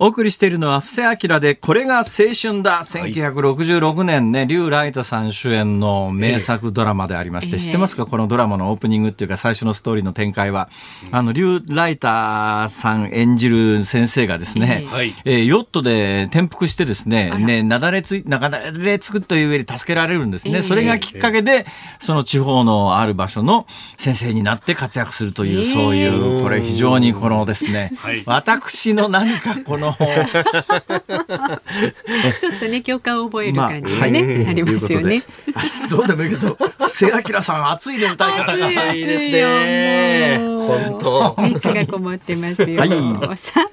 お送りしているのは布施明でこれが青春だ、1966年ね劉ライトさん主演の名作ドラマでありまして、えー、知ってますか？このドラマのオープニングっていうか最初のストーリーの展開は、あの劉ライタさん演じる先生がですね、えー、えー、ヨットで転覆してですねねなだれつなだれつくという上に助けられるんですね、えー、それがきっかけでその地方のある場所の先生になって活躍するという、そういうこれ非常にこのですね、はい、私の何かこのの ちょっとね共感を覚える感じがね、まあはい、ありますよね。どうでもいいけど、瀬明さん熱いね歌い方が。熱いですね。本当。熱がこもってますよ。はい、さ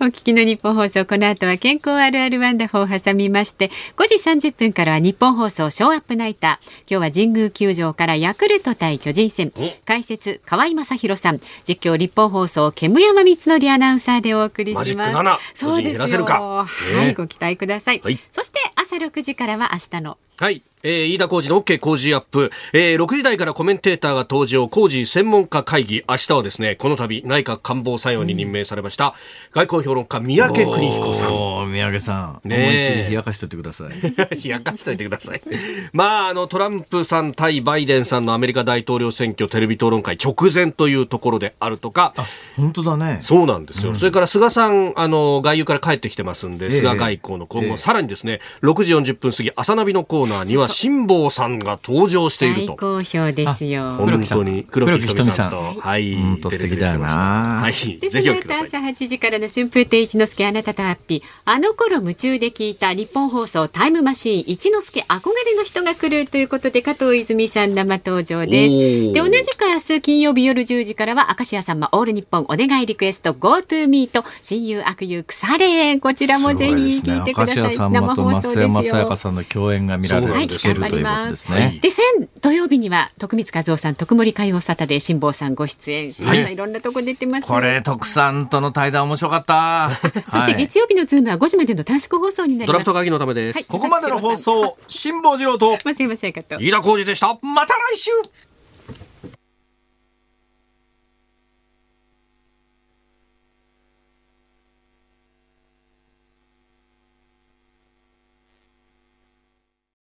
あ、お聞きの日本放送この後は健康あるあるワンダホーを挟みまして、5時30分からは日本放送ショーアップナイター。今日は神宮球場からヤクルト対巨人戦。解説河合正弘さん、実況日本放送煙山光則アナウンサーでお送りします。そうですよ。はい、ご期待ください。はい、そして朝6時からは明日のはい。えー、飯田浩二の OK 工事アップ、えー、6時台からコメンテーターが登場。工事専門家会議。明日はですねこの度内閣官房参与に任命されました、外交評論家三宅邦彦さん。三宅さん。ね冷やかしておいてください。冷やかしておいてください。まああのトランプさん対バイデンさんのアメリカ大統領選挙テレビ討論会直前というところであるとか。本当だね。そうなんですよ、うん、それから菅さんあの外遊から帰ってきてますんで、えー、菅外交の今後、えー、さらにですね6時40分過ぎ朝ナビのコーナーには辛坊さんが登場していると。好評ですよ。本当に黒木ひとみさんと。はい。本当素敵だよな。はい。ぜひお聞きください。朝8時からの春風亭一之輔あなたとハッピー。あの頃夢中で聞いた日本放送タイムマシーン一之輔憧れの人が来るということで加藤泉さん生登場です。で、同じく明日金曜日夜10時からは明石家さんまオール日本お願いリクエスト GoTo ミート親友悪友腐れ縁こちらもぜひ聞いてください。ね、明石家さんまと増山さやかさんの共演が見られる、はい、聞けるということですね。で、先土曜日には徳光和夫さん、徳モリ歌謡サタデー辛坊さんご出演し、はい、いろんなとこ出てます、これ徳さんとの対談面白かった。そして月曜日のズームは5時までの短縮放送になります。ドラフト会議のためです。はい、ここまでの放送辛坊治郎と 飯田浩司でした。また来週。